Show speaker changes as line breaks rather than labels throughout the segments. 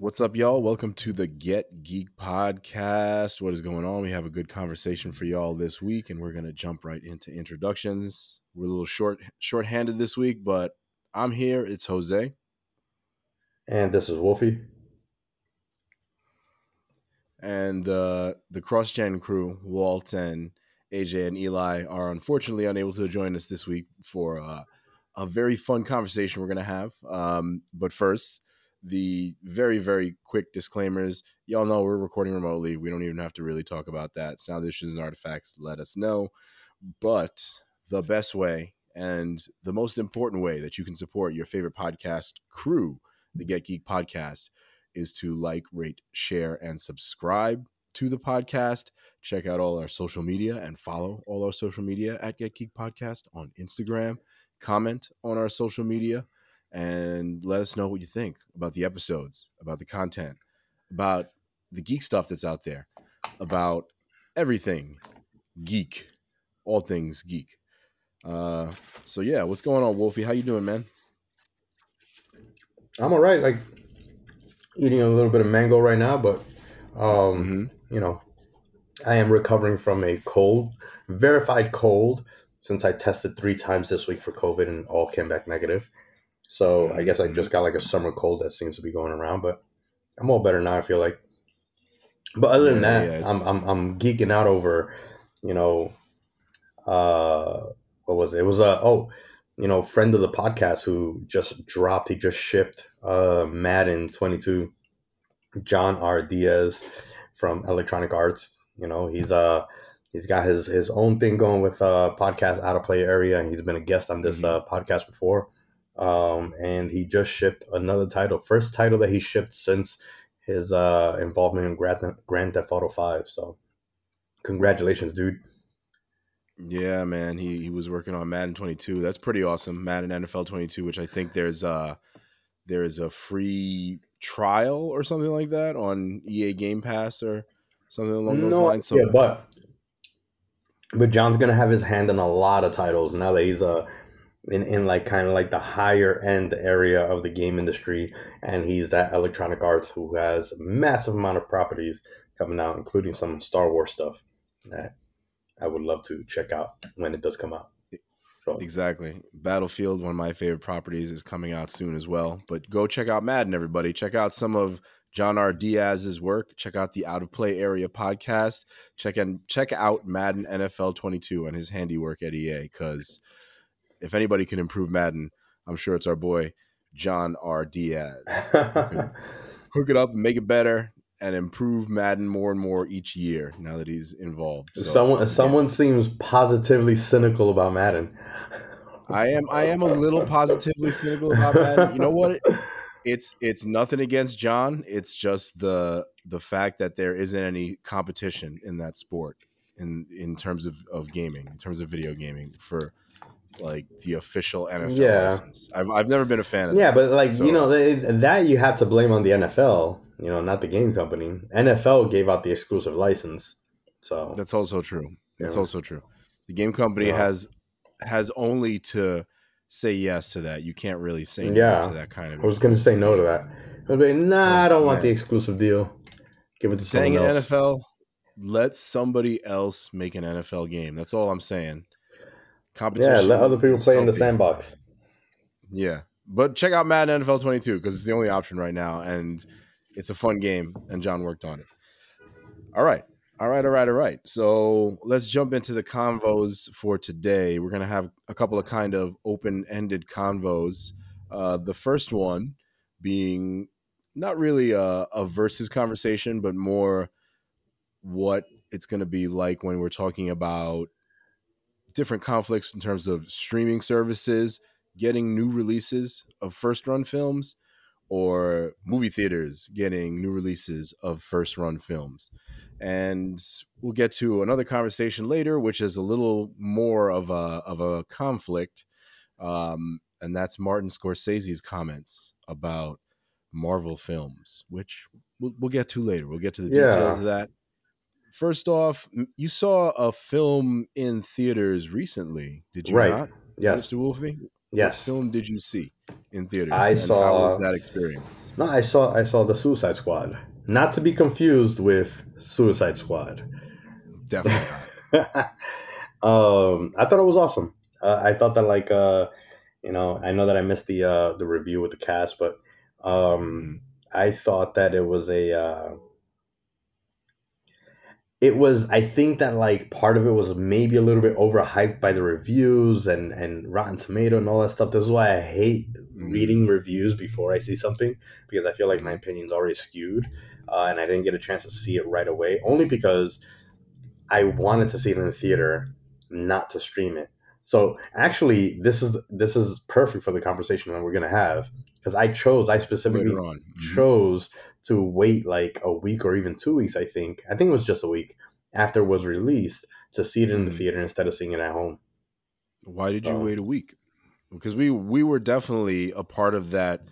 What's up, y'all? Welcome to the Get Geek podcast. What is going on? We have a good conversation for y'all this week, and we're gonna jump right into introductions. We're a little short short-handed this week, but I'm here. It's Jose.
And this is Wolfie.
And uh, the cross gen crew, Walt and AJ and Eli, are unfortunately unable to join us this week for uh, a very fun conversation we're going to have. Um, but first, the very, very quick disclaimers. Y'all know we're recording remotely. We don't even have to really talk about that. Sound issues and artifacts, let us know. But the best way and the most important way that you can support your favorite podcast crew, the Get Geek podcast, is to like, rate, share, and subscribe to the podcast. Check out all our social media and follow all our social media at Get Geek Podcast on Instagram. Comment on our social media and let us know what you think about the episodes, about the content, about the geek stuff that's out there, about everything geek, all things geek. Uh, so yeah, what's going on, Wolfie? How you doing, man?
I'm all right. Like eating a little bit of mango right now, but um,
Mm-hmm.
you know, I am recovering from a cold, verified cold, since I tested three times this week for COVID and all came back negative. So I guess I just got like a summer cold that seems to be going around, but I'm all better now. I feel like. But other than
Yeah,
that,
yeah,
I'm, I'm I'm geeking out over, you know, uh, what was it? It was a oh, you know, friend of the podcast who just dropped. He just shipped uh Madden 22. John R. Diaz from Electronic Arts. You know, he's uh he's got his his own thing going with uh podcast out of play area. and He's been a guest on this
Mhm.
uh podcast before. Um and he just shipped another title. First title that he shipped since his uh involvement in Grand, Grand Theft Auto 5. So congratulations, dude.
Yeah, man. He he was working on Madden 22. That's pretty awesome. Madden NFL 22, which I think there's uh there is a free trial or something like that on EA Game Pass or something along those
No,
lines. So
yeah, but but John's gonna have his hand in a lot of titles now that he's uh in, in like kind of like the higher end area of the game industry, and he's at Electronic Arts who has massive amount of properties coming out, including some Star Wars stuff that I would love to check out when it does come out. So,
Exactly. Battlefield, one of my favorite properties, is coming out soon as well. But go check out Madden, everybody. Check out some of John R. Diaz's work. Check out the Out of Play Area podcast. Check and check out Madden NFL 22 and his handiwork at EA. Because if anybody can improve Madden, I'm sure it's our boy John R. Diaz. Hook it up and make it better and improve Madden more and more each year now that he's involved. So,
someone
yeah.
someone seems positively cynical about Madden.
I am I am a little positively cynical about that. You know what? It's it's nothing against John. It's just the the fact that there isn't any competition in that sport in in terms of, of gaming, in terms of video gaming for like the official NFL
Yeah.
license. I've I've never been a fan of
Yeah,
that.
but like
So-
you know that you have to blame on the NFL, you know, not the game company. NFL gave out the exclusive license, so
That's also true. That's
Yeah.
also true. The game company
Yeah.
has has only to say yes to that. You can't really say
Yeah.
no to that kind of
I was gonna say no to that. I'd be, like, nah, oh, I don't want the exclusive deal. Give it to
Dang
someone
it,
else.
NFL. Let somebody else make an NFL game. That's all I'm saying. Competition.
Yeah, let other people play in the sandbox.
Yeah, but check out Madden NFL 22 because it's the only option right now, and it's a fun game. And John worked on it. All right, all right, all right, all right. So let's jump into the convos for today. We're gonna have a couple of kind of open-ended convos. Uh, the first one being not really a, a versus conversation, but more what it's going to be like when we're talking about different conflicts in terms of streaming services, getting new releases of first run films, or movie theaters getting new releases of first run films. And we'll get to another conversation later, which is a little more of a of a conflict, um, and that's Martin Scorsese's comments about Marvel films, which we'll, we'll get to later. We'll get to the
Yeah.
details of that. First off, you saw a film in theaters recently, did you
Right.
not,
Yes.
Mr. Wolfie?
Yes.
What film did you see in theaters?
I saw-
How was that experience?
No, I saw I saw the Suicide Squad. Not to be confused with Suicide Squad.
Definitely. not.
um, I thought it was awesome. Uh, I thought that like uh, you know, I know that I missed the uh, the review with the cast, but um, I thought that it was a. It was. I think that like part of it was maybe a little bit overhyped by the reviews and and Rotten Tomato and all that stuff. This is why I hate reading reviews before I see something because I feel like my opinion's already skewed, uh, and I didn't get a chance to see it right away. Only because I wanted to see it in the theater, not to stream it. So actually, this is this is perfect for the conversation that we're gonna have because I chose I specifically.
Mhm.
chose to wait like a week or even two weeks. I think I think it was just a week after it was released to see it in the
Mhm.
theater instead of seeing it at home.
Why did you
Um,
wait a week? Because we we were definitely a part of that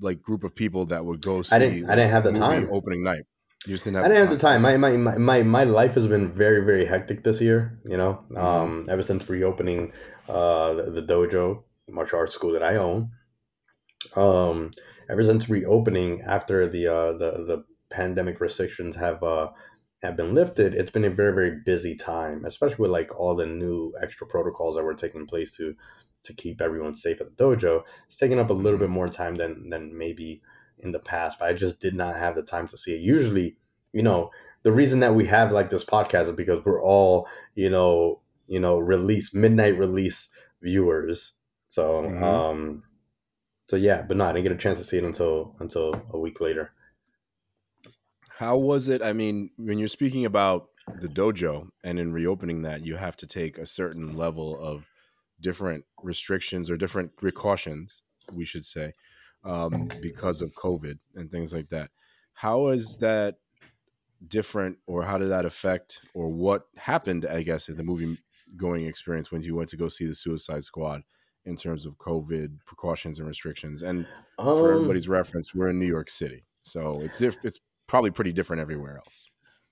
like group of people that would go see.
I didn't- I didn't have the time.
opening night. You just didn't have.
I didn't have the time. My, my my my my life has been very very hectic this year. You know,
Mhm.
um, ever since reopening uh, the, the dojo martial arts school that I own. Um, ever since reopening after the uh, the the pandemic restrictions have uh, have been lifted, it's been a very very busy time, especially with like all the new extra protocols that were taking place to to keep everyone safe at the dojo. It's taking up a little bit more time than than maybe in the past, but I just did not have the time to see it. Usually, you know, the reason that we have like this podcast is because we're all, you know, you know, release midnight release viewers. So,
Mhm.
um, so yeah, but no, I didn't get a chance to see it until until a week later.
How was it? I mean, when you're speaking about the dojo and in reopening that, you have to take a certain level of different restrictions or different precautions, we should say, um, because of COVID and things like that. How is that different, or how did that affect, or what happened, I guess, in the movie going experience when you went to go see the Suicide Squad in terms of COVID precautions and restrictions? And for
Um,
everybody's reference, we're in New York City, so it's diff- it's probably pretty different everywhere else.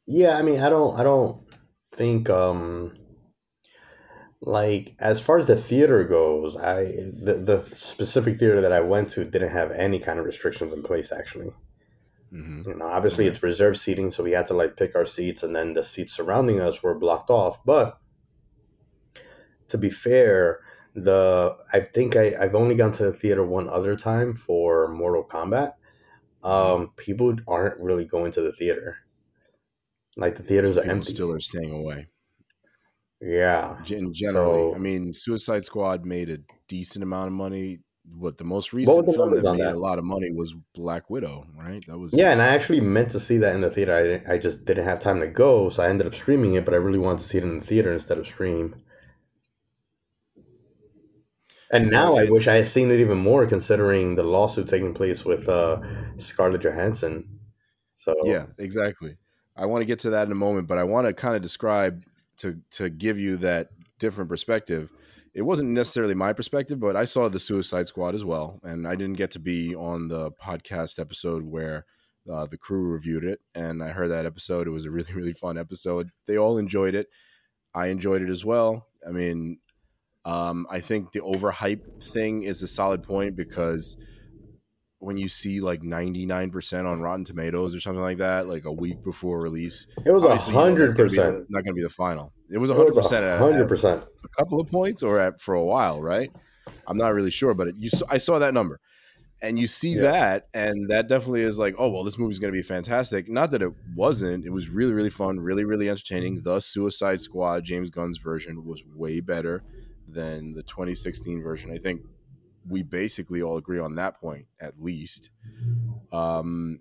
Yeah, I mean, I don't, I don't think, um, like as far as the theater goes, I the the specific theater that I went to didn't have any kind of restrictions in place. Actually,
hmm
you know, obviously
Okay.
it's reserved seating, so we had to like pick our seats, and then the seats surrounding us were blocked off. But to be fair, the I think I I've only gone to the theater one other time for Mortal Kombat. Um, people aren't really going to the theater. Like the theaters are
People
empty.
still are staying away.
Yeah.
In Gen- generally,
So-
I mean, Suicide Squad made a decent amount of money. What the most recent
the
film that made
that?
a lot of money was Black Widow, right? That was
Yeah, and I actually meant to see that in the theater. I, didn't- I just didn't have time to go, so I ended up streaming it. But I really wanted to see it in the theater instead of stream. And now I wish I had seen it even more, considering the lawsuit taking place with uh, Scarlett Johansson. So
Yeah, exactly. I want to get to that in a moment, but I want to kind of describe to to give you that different perspective. It wasn't necessarily my perspective, but I saw the Suicide Squad as well, and I didn't get to be on the podcast episode where uh, the crew reviewed it, and I heard that episode. It was a really really fun episode. They all enjoyed it. I enjoyed it as well. I mean, um, I think the overhype thing is a solid point because when you see like 99% on Rotten Tomatoes or something like that, like a week before release,
it was a
obviously, you know,
hundred
gonna be the-
percent.
not going to be the final. It was
It
100%
was
at,
a
at
hundred percent.
a couple of points or at for a while, right? I'm not really sure, but it, you I saw that number. And you see
Yeah.
that, and that definitely is like, oh well, this movie's going to be fantastic. Not that it wasn't; it was really, really fun, really, really entertaining. The Suicide Squad, James Gunn's version, was way better than the 2016 version. I think we basically all agree on that point, at least. Um,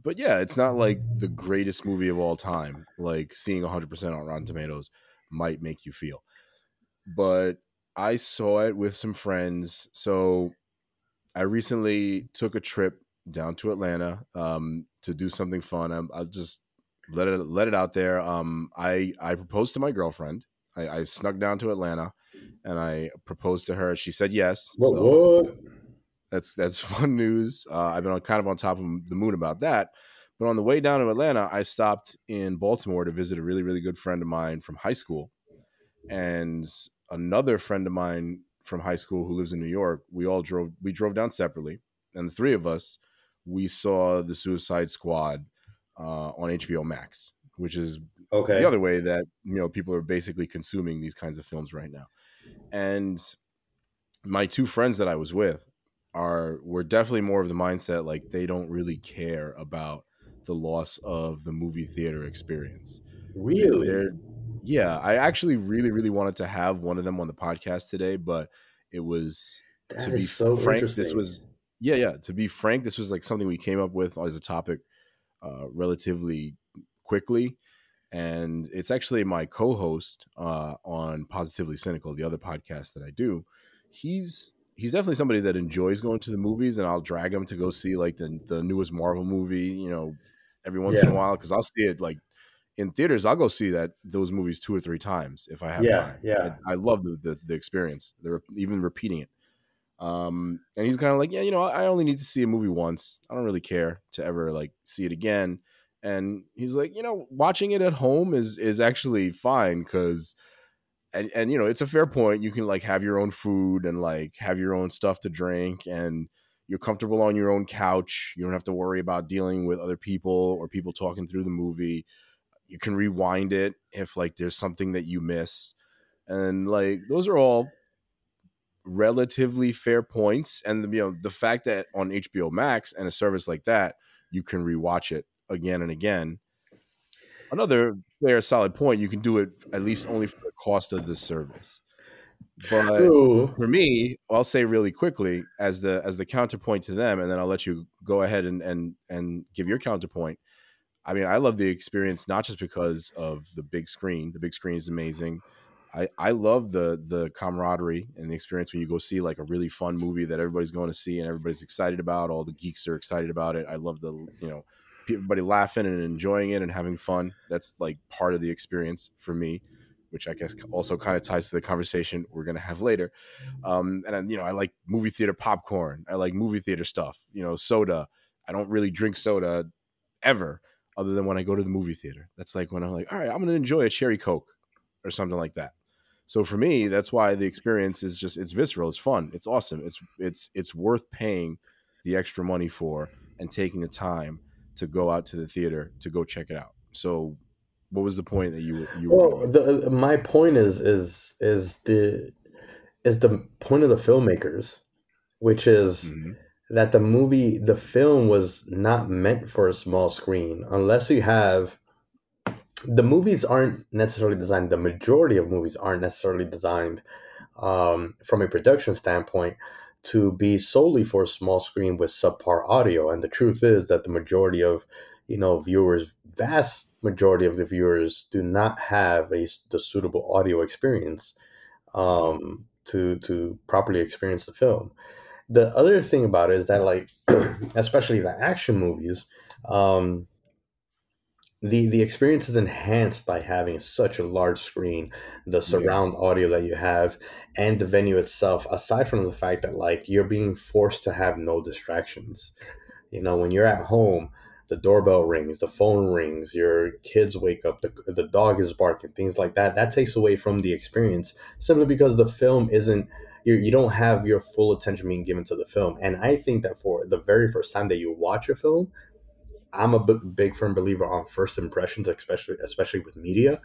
but yeah, it's not like the greatest movie of all time. Like seeing 100% on Rotten Tomatoes might make you feel. But I saw it with some friends. So I recently took a trip down to Atlanta um, to do something fun. I, I'll just let it let it out there. Um, I I proposed to my girlfriend. I, I snuck down to Atlanta, and I proposed to her. She said yes.
What?
so
what?
that's that's fun news. Uh, I've been on, kind of on top of the moon about that. But on the way down to Atlanta, I stopped in Baltimore to visit a really really good friend of mine from high school, and another friend of mine from high school who lives in New York. We all drove. We drove down separately, and the three of us we saw the Suicide Squad uh, on HBO Max, which is
Okay.
the other way that you know people are basically consuming these kinds of films right now. And my two friends that I was with are were definitely more of the mindset like they don't really care about the loss of the movie theater experience.
really?
They're yeah, I actually really really wanted to have one of them on the podcast today, but it was
That
to be
so
frank, this was yeah, yeah. To be frank, this was like something we came up with as a topic uh, relatively quickly, and it's actually my co-host uh, on Positively Cynical, the other podcast that I do. He's he's definitely somebody that enjoys going to the movies, and I'll drag him to go see like the the newest Marvel movie, you know, every once in a while because I'll see it like in theaters. I'll go see that those movies two or three times if I have
Yeah,
time.
yeah.
I, I love the, the the experience. They're even repeating it. Um, and he's kind of like, yeah, you know, I only need to see a movie once. I don't really care to ever like see it again. And he's like, you know, watching it at home is is actually fine because, and and you know, it's a fair point. You can like have your own food and like have your own stuff to drink, and you're comfortable on your own couch. You don't have to worry about dealing with other people or people talking through the movie. You can rewind it if like there's something that you miss, and like those are all relatively fair points and the, you know the fact that on HBO Max and a service like that you can rewatch it again and again another fair solid point you can do it at least only for the cost of the service but
True.
for me I'll say really quickly as the as the counterpoint to them and then I'll let you go ahead and and and give your counterpoint I mean I love the experience not just because of the big screen the big screen is amazing I, I love the the camaraderie and the experience when you go see like a really fun movie that everybody's going to see and everybody's excited about. All the geeks are excited about it. I love the you know everybody laughing and enjoying it and having fun. That's like part of the experience for me, which I guess also kind of ties to the conversation we're gonna have later. Um, and you know I like movie theater popcorn. I like movie theater stuff. You know soda. I don't really drink soda ever, other than when I go to the movie theater. That's like when I'm like, all right, I'm gonna enjoy a cherry coke or something like that. So for me, that's why the experience is just it's visceral, it's fun, it's awesome, it's it's it's worth paying the extra money for and taking the time to go out to the theater to go check it out. So what was the point that you you were
Well, the my point is is is the is the point of the filmmakers, which is
Mhm.
that the movie, the film was not meant for a small screen unless you have. The movies aren't necessarily designed. The majority of movies aren't necessarily designed um, from a production standpoint to be solely for a small screen with subpar audio. And the truth is that the majority of you know viewers, vast majority of the viewers, do not have a the suitable audio experience um, to to properly experience the film. The other thing about it is that like, especially the action movies. Um, the the experience is enhanced by having such a large screen the surround audio that you have and the venue itself aside from the fact that like you're being forced to have no distractions. You know when you're at home the doorbell rings the phone rings your kids wake up the, the dog is barking things like that. That takes away from the experience simply because the film isn't you, you don't have your full attention being given to the film. And i think that for the very first time that you watch a film I'm a big, big firm believer on first impressions, especially especially with media,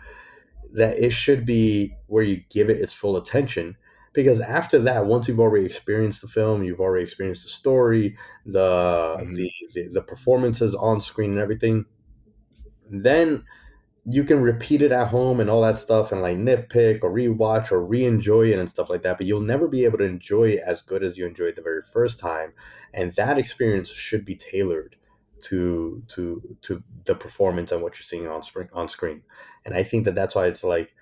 that it should be where you give it its full attention. Because after that, once you've already experienced the film, you've already experienced the story, the
Mhm.
the, the the performances on screen and everything, then you can repeat it at home and all that stuff and like nitpick or rewatch or re-enjoy it and stuff like that. But you'll never be able to enjoy it as good as you enjoyed the very first time. And that experience should be tailored to to to the performance and what you're seeing on screen on screen. And i think that that's why it's like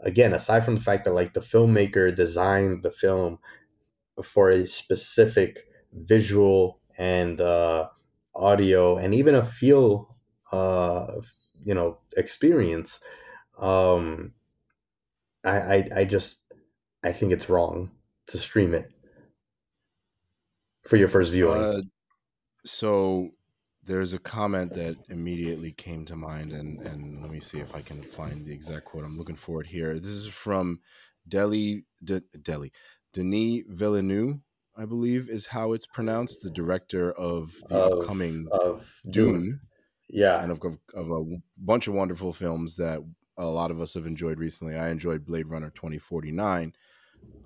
again aside from the fact that like the filmmaker designed the film for a specific visual and uh audio and even a feel uh you know experience um I, I i just i think it's wrong to stream it for your first viewing.
Uh, so there's a comment that immediately came to mind, and and let me see if I can find the exact quote. I'm looking for it here. This is from Delhi, De, Delhi, Denis Villeneuve, I believe is how it's pronounced, the director of the
of,
upcoming
of dune,
Dune,
yeah
and of, of, of a bunch of wonderful films that a lot of us have enjoyed recently. I enjoyed Blade Runner 2049.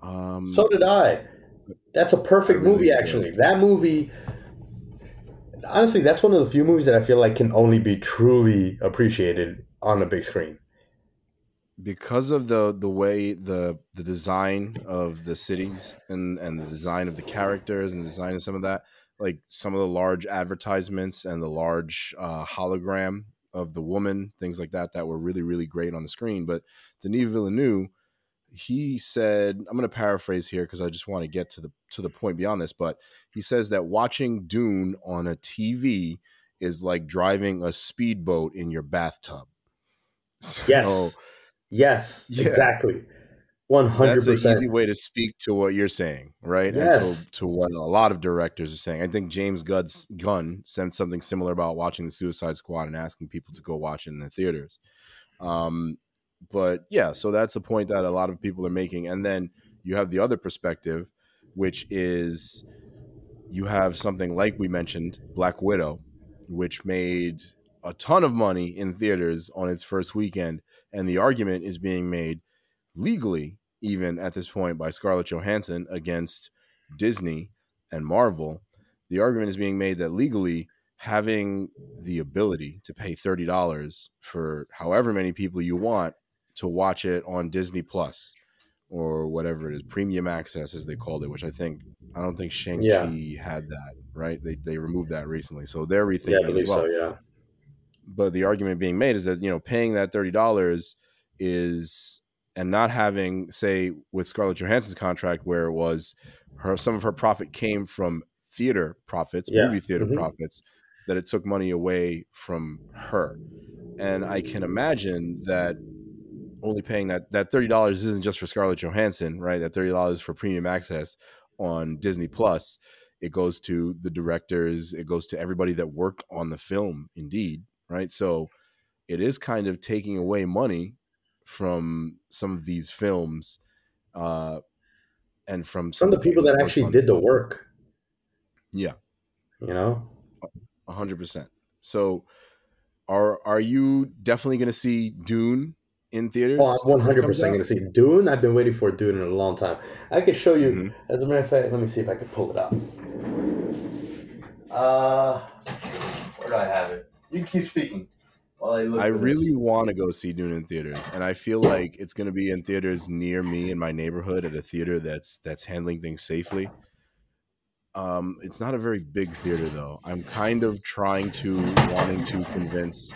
Um,
so did i that's a perfect
really
movie actually that movie honestly that's one of the few movies that i feel like can only be truly appreciated on a big screen.
Because of the the way the the design of the cities and and the design of the characters and the design of some of that like some of the large advertisements and the large uh, hologram of the woman things like that that were really really great on the screen. But denis villeneuve he said i'm going to paraphrase here because i just want to get to the to the point beyond this but he says that watching dune on a tv is like driving a speedboat in your bathtub
yes
so
yes
Yeah.
exactly 100%
that's an easy way to speak to what you're saying, right?
Yes.
And to, to what a lot of directors are saying. I think James Gunn's Gunn sent something similar about watching the Suicide Squad and asking people to go watch it in the theaters. Um, but yeah, so that's the point that a lot of people are making. And then you have the other perspective, which is you have something like we mentioned, Black Widow, which made a ton of money in theaters on its first weekend. And the argument is being made legally, even at this point, by Scarlett Johansson against Disney and Marvel. The argument is being made that legally, having the ability to pay $30 for however many people you want to watch it on Disney Plus or whatever it is, premium access as they called it, which I think I don't think Shang-Chi had that, right? They they removed that recently. So they're rethinking
yeah
it as well
so yeah
but the argument being made is that you know paying that thirty dollars is and not having say with Scarlett Johansson's contract where it was her some of her profit came from theater profits,
Yeah.
movie theater
Mhm.
profits, that it took money away from her. And I can imagine that only paying that that thirty dollars isn't just for Scarlett Johansson, right? That thirty dollars for premium access on Disney Plus. It goes to the directors. It goes to everybody that worked on the film. Indeed, right? So it is kind of taking away money from some of these films, uh, and from some
from the people that actually did the work
Yeah,
you know
a hundred percent. So, are are you definitely going to see Dune in theaters?
Oh, I'm one
when it
hundred
comes
percent
out?
gonna see Dune. I've been waiting for Dune in a long time. I could show you.
Mhm.
As a matter of fact, let me see if I can pull it up. Uh, where do I have it? You can keep speaking while I look.
I
this.
really want to go see Dune in theaters, and I feel like it's going to be in theaters near me in my neighborhood at a theater that's that's handling things safely. Um, it's not a very big theater though. I'm kind of trying to wanting to convince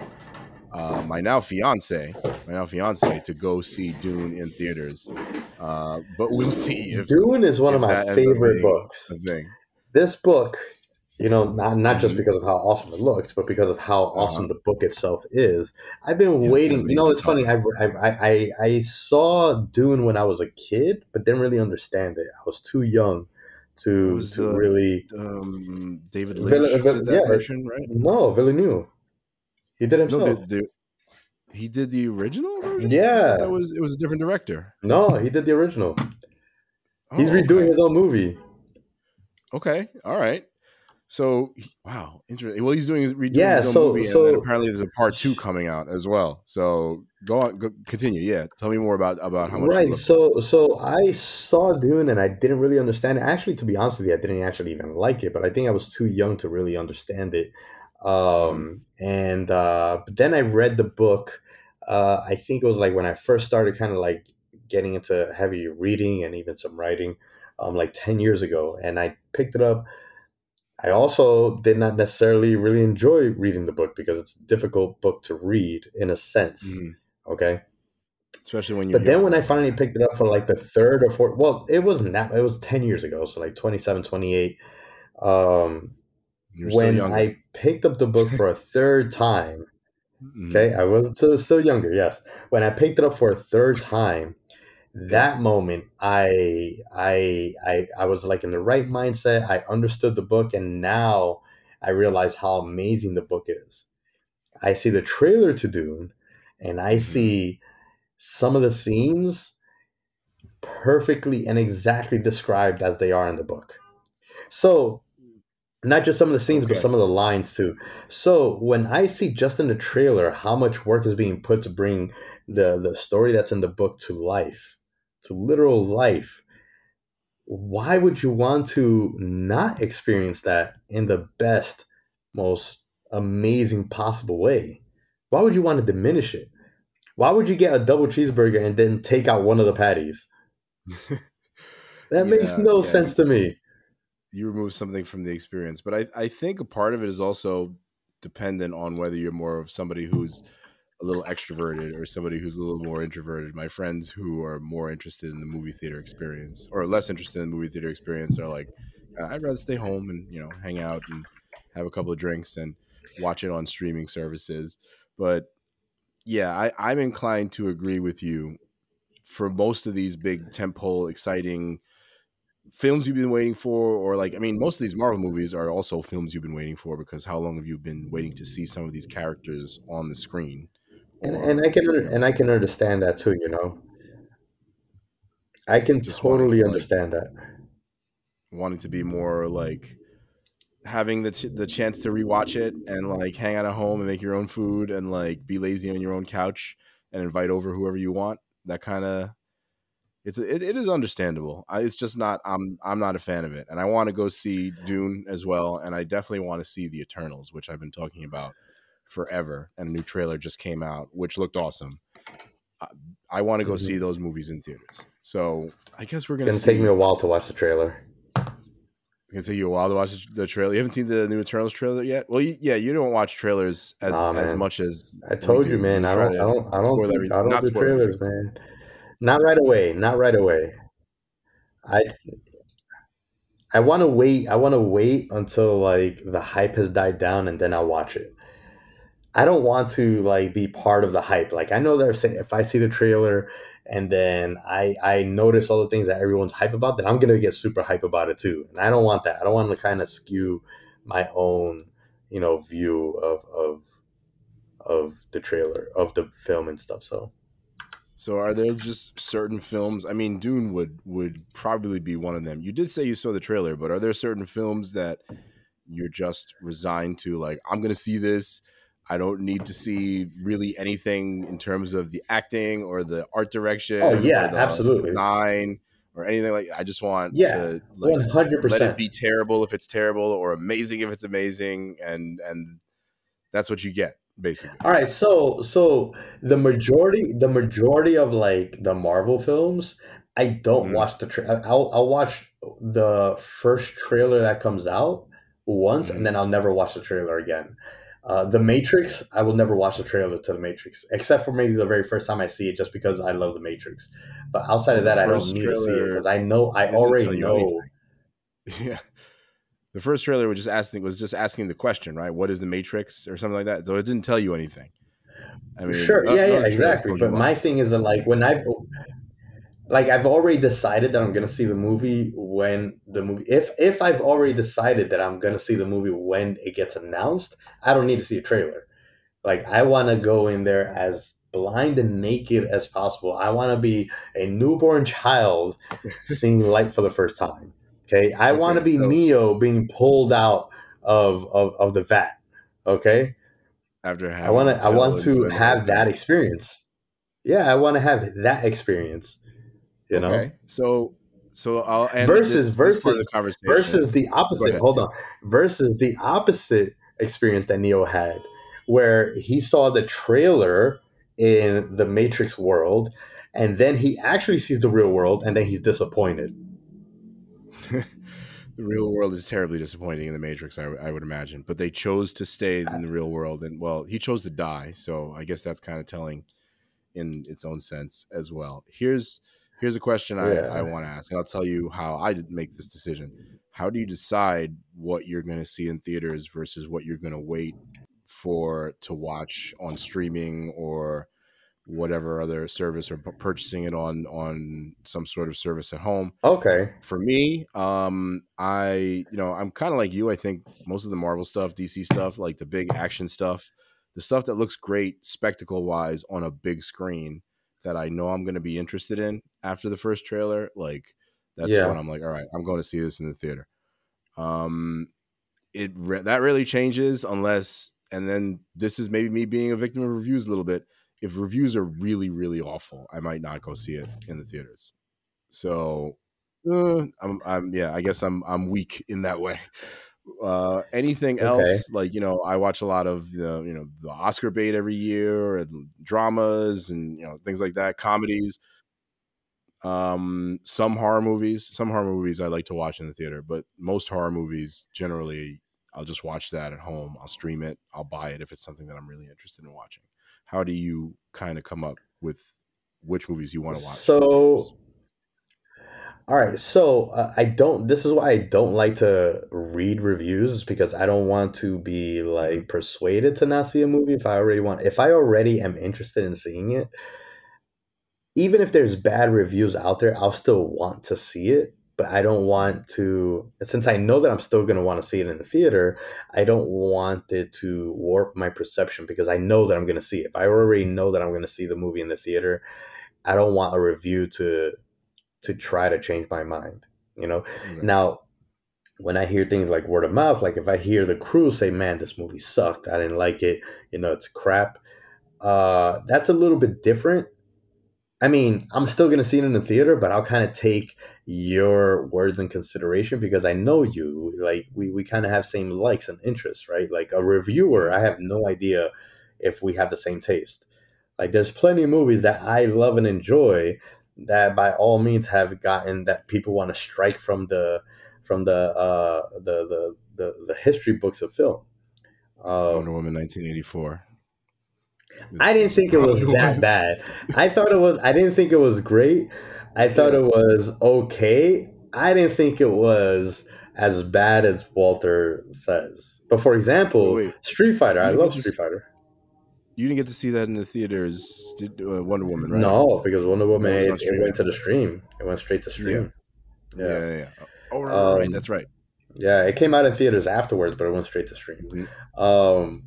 uh, my now fiance, my now fiance, to go see Dune in theaters. Uh, but we'll see if
Dune is one of my
that ends up
favorite books. This book, you know, not not just
Mhm.
because of how awesome it looks, but because of how awesome the book itself is. I've been
Uh-huh. Yeah,
waiting. You know, it's funny. I, I I I saw Dune when I was a kid, but didn't really understand it. I was too young to to
the-
really.
Um, David
Vill-
Lynch
Vill-
that
yeah,
version, right?
No, Villeneuve. He did it
No,
himself.
the, the, he did the original version.
Yeah.
that was it was a different director.
No, he did the original. He's
Oh,
redoing
okay.
his own movie.
Okay, all right. So wow, interesting. Well, he's doing his redoing
Yeah,
his own
so-
movie,
so-
and then apparently there's a part two coming out as well. So go on, go, continue. Yeah, tell me more about about how much.
right. So so I saw Dune and I didn't really understand it. Actually, to be honest with you, I didn't actually even like it, but I think I was too young to really understand it. Um, and uh, but then I read the book. Uh, I think it was like when I first started kind of like getting into heavy reading and even some writing, um, like ten years ago, and I picked it up. I also did not necessarily really enjoy reading the book because it's a difficult book to read in a sense.
Mhm.
Okay.
especially when you're.
But then when I finally picked it up for like the third or fourth, well, it wasn't that, it was 10 years ago. So like 27, 28. Um,
You're
when. I picked up the book for a third time, okay, I was still, still younger, yes. When I picked it up for a third time, that moment I I I I was like in the right mindset. I understood the book and now I realize how amazing the book is. I see the trailer to Dune and I
Mhm.
see some of the scenes perfectly and exactly described as they are in the book. So, not just some of the scenes, but some of the lines too. So, when I see just in the trailer how much work is being put to bring the the story that's in the book to life, to literal life, why would you want to not experience that in the best, most amazing possible way? Why would you want to diminish it? Why would you get a double cheeseburger and then take out one of the patties? That makes no
yeah,
sense to me.
You remove something from the experience. But I, I think a part of it is also dependent on whether you're more of somebody who's a little extroverted or somebody who's a little more introverted. My friends who are more interested in the movie theater experience or less interested in the movie theater experience are like, "Uh, I'd rather stay home and you know hang out and have a couple of drinks and watch it on streaming services. But yeah, I, I'm inclined to agree with you for most of these big tentpole exciting films you've been waiting for or like i mean most of these marvel movies are also films you've been waiting for because how long have you been waiting to see some of these characters on the screen
And,
Or,
and I can
you know,
and I can understand that too. You know, I can
wanting to,
totally
like-
understand that.
wanting to be more like having the ch- the chance to rewatch it and like hang out at home and make your own food and like be lazy on your own couch and invite over whoever you want that kind of it's it, it is understandable I, it's just not i'm i'm not a fan of it and i want to go see dune as well and i definitely want to see the eternals which i've been talking about forever and a new trailer just came out which looked awesome i, I want to go
Mhm.
see those movies in theaters so i guess we're gonna
gonna
see
take me a while to watch the trailer.
It's gonna take you a while to watch the trailer. You haven't seen the new Eternals trailer yet. Well, you, yeah, you don't watch trailers as
Nah,
as much as
I told you, man. I don't. I don't. I don't. Do, I don't do trailers, man. Not right away. Not right away. I. I want to wait. I want to wait until like the hype has died down, and then I'll watch it. I don't want to like be part of the hype. Like I know they're saying if I see the trailer and then I I notice all the things that everyone's hype about, then I'm gonna get super hype about it too. And I don't want that. I don't want to kind of skew my own you know view of of of the trailer of the film and stuff. So
So, are there just certain films? I mean, Dune would would probably be one of them. You did say you saw the trailer, but are there certain films that you're just resigned to? Like, I'm gonna see this. I don't need to see really anything in terms of the acting or the art direction.
Oh, yeah,
the
absolutely.
design or anything like. I just want
Yeah,
to like
one hundred
let it be terrible if it's terrible or amazing if it's amazing and and that's what you get basically
All right, so so the majority the majority of like the Marvel films, I don't
Mhm.
watch the tra- I'll I'll watch the first trailer that comes out once
Mhm.
and then I'll never watch the trailer again. Uh, the Matrix, I will never watch the trailer to the Matrix, except for maybe the very first time I see it, just because I love the Matrix. But outside of that, I don't need to see it because I know I already know.
anything. yeah the first trailer was just asking was just asking the question right what is the matrix or something like that though it didn't tell you anything i mean
sure,
none-
yeah,
none
yeah,
of the trailers
exactly. But my thing is that like when I've like I've already decided that I'm gonna see the movie when the movie if if I've already decided that I'm gonna see the movie when it gets announced, I don't need to see a trailer. Like I want to go in there as blind and naked as possible. I want to be a newborn child seeing light for the first time. Okay, I want to be
so-
Neo being pulled out of of, of the vat. Okay,
after having
I want to I want to
doing the whole
have that experience. Yeah, I want to have that experience. You know,
okay so so i'll end
Versus-
this, this
versus-
the conversation
versus the opposite. Hold on. Versus the opposite experience that Neo had, where he saw the trailer in the Matrix world, and then he actually sees the real world, and then he's disappointed.
the real world is terribly disappointing in the Matrix, I, I would imagine. But they chose to stay in uh the real world, and well, he chose to die. So I guess that's kind of telling in its own sense as well. Here's here's a question I,
Yeah.
I want to ask, and I'll tell you how I did make this decision. how do you decide what you're going to see in theaters versus what you're going to wait for to watch on streaming or whatever other service or purchasing it on on some sort of service at home.
Okay.
For me um i you know i'm kind of like you i think most of the marvel stuff dc stuff like the big action stuff the stuff that looks great spectacle wise on a big screen that i know i'm going to be interested in after the first trailer like that's yeah. when i'm like all right i'm going to see this in the theater. Um it re- that really changes unless and then this is maybe me being a victim of reviews a little bit if reviews are really really awful i might not go see it in the theaters. So uh, I'm, I'm yeah i guess i'm i'm weak in that way. Uh anything else? Okay. like you know i watch a lot of the you know the oscar bait every year and dramas and you know things like that comedies. Um some horror movies some horror movies i like to watch in the theater but most horror movies generally i'll just watch that at home i'll stream it i'll buy it if it's something that i'm really interested in watching how do you kind of come up with which movies you want to watch?
So, all right. So uh, I don't. This is why I don't like to read reviews because I don't want to be like persuaded to not see a movie if I already want. If I already am interested in seeing it, even if there's bad reviews out there, I'll still want to see it but I don't want to since I know that I'm still going to want to see it in the theater, I don't want it to warp my perception because I know that I'm going to see it. If I already know that I'm going to see the movie in the theater, I don't want a review to to try to change my mind, you know. Mm-hmm. Now, when I hear things like word of mouth, like if I hear the crew say, "Man, this movie sucked. I didn't like it. You know, it's crap." Uh, that's a little bit different I mean, I'm still going to see it in the theater, but I'll kind of take your words in consideration because I know you. Like, we, we kind of have same likes and interests, right? Like, a reviewer, I have no idea if we have the same taste. Like, there's plenty of movies that I love and enjoy that by all means have gotten that people want to strike from the from the uh the the the, the history books of film.
Um, Wonder Woman 1984.
I didn't think it was that bad. I thought it was. I didn't think it was great. I thought it was okay. I didn't think it was as bad as Walter says. But for example, wait, wait. Street Fighter. I love Street Fighter.
You didn't get to see that in the theaters. Did, uh, Wonder Woman, right?
No, because Wonder Woman it, it, went to the stream. It went straight to stream.
Yeah, yeah, yeah. yeah. Oh, right, um, right, that's right.
Yeah, it came out in theaters afterwards, but it went straight to stream. Mm-hmm. Um,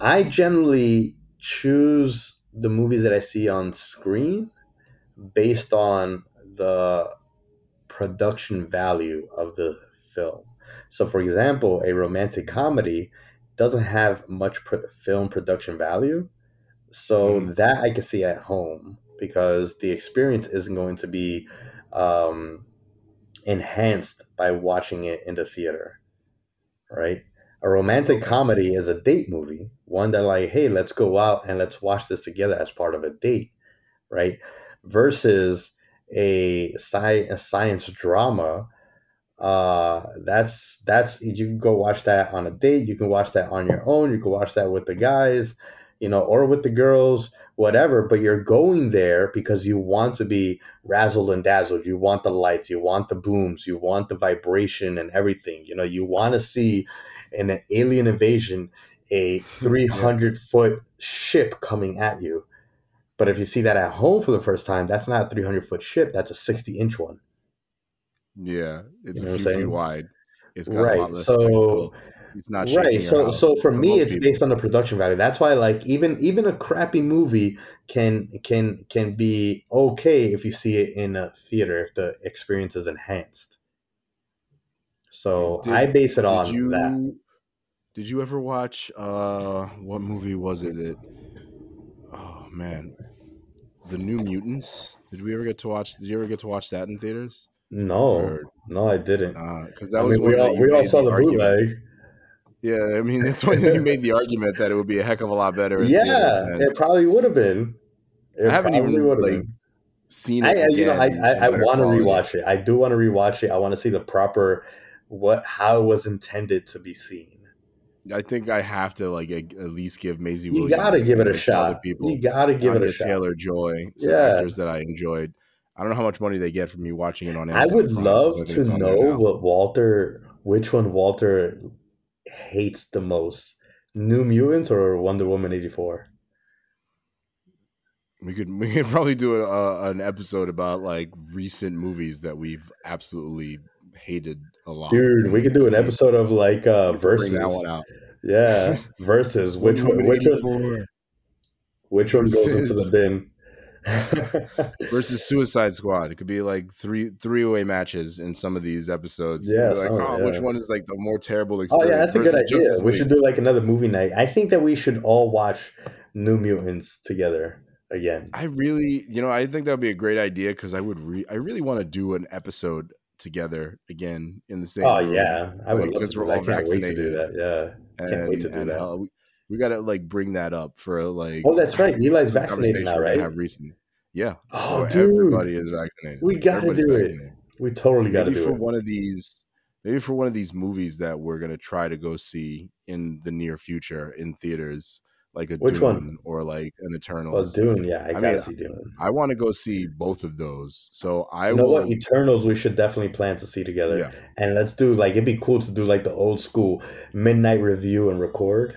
I generally choose the movies that I see on screen based on the production value of the film. So, for example, a romantic comedy doesn't have much pro- film production value. So, mm. that I can see at home because the experience isn't going to be um, enhanced by watching it in the theater, right? A romantic comedy is a date movie, one that like, hey, let's go out and let's watch this together as part of a date, right? Versus a, sci- a science drama. Uh, that's that's you can go watch that on a date. You can watch that on your own. You can watch that with the guys, you know, or with the girls, whatever. But you're going there because you want to be razzled and dazzled. You want the lights. You want the booms. You want the vibration and everything. You know, you want to see in an alien invasion a 300 foot ship coming at you. But if you see that at home for the first time, that's not a 300 foot ship. That's a 60 inch one.
Yeah, it's you know a few feet wide.
It's got right. a lot less so, It's not right. So, so for me, it's people. based on the production value. That's why, like, even even a crappy movie can can can be okay if you see it in a theater if the experience is enhanced. So did, I base it on you, that.
Did you ever watch uh what movie was it? It oh man, the New Mutants. Did we ever get to watch? Did you ever get to watch that in theaters?
No, or, no, I didn't.
Because uh, that I was
mean, we all we all saw the, the bootleg.
Yeah, I mean that's when you made the argument that it would be a heck of a lot better.
yeah, it probably would have been.
It I haven't even like been. seen it.
I, you know, I I, I want to rewatch it. I do want to rewatch it. I want to see the proper what how it was intended to be seen.
I think I have to like at least give Maisie.
You got to give it a shot. People, you got to give it a shot.
Taylor Joy, some yeah. actors that I enjoyed. I don't know how much money they get from me watching it on.
I
Amazon
would
Prime,
love
I
to
it's on there
know what Walter, which one Walter hates the most, New Mutants or Wonder Woman eighty four.
We could we could probably do a, a, an episode about like recent movies that we've absolutely hated a lot.
Dude, we could do an episode of like uh
could bring
versus.
that one out.
Yeah, versus which one? Which one?
84
Which one goes into the bin?
versus Suicide Squad. It could be like three three way matches in some of these episodes.
Yeah,
like
some-
oh, which one is like the more terrible experience?
oh yeah, that's a good idea.
Justice
We
League.
should do like another movie night. I think that we should all watch New Mutants together again.
I really, you know, I think that would be a great idea because I would, re- I really want to do an episode together again in the same.
Oh
room.
yeah, I would
Like, since we're all
can't wait to do
vaccinated.
that. Yeah.
and,
Can't wait to do
and
that.
how- we, we got to like bring that up for like.
Oh, that's right. Eli's vaccinated now, right?
Have recently. Yeah.
Oh, dude,
everybody is vaccinated.
We gotta
Everybody's
do it. we totally got to do it
maybe
do
for
it.
one of these maybe for one of these movies that we're gonna try to go see in the near future in theaters like a
Which
Dune
one?
or like an
Well,
Eternals.
Dune, yeah, I,
I
gotta
mean,
see Dune.
I want to go see both of those. So I
You know
will
what? Eternals, we should definitely plan to see together.
yeah.
And let's do like it'd be cool to do like the old school midnight review and record.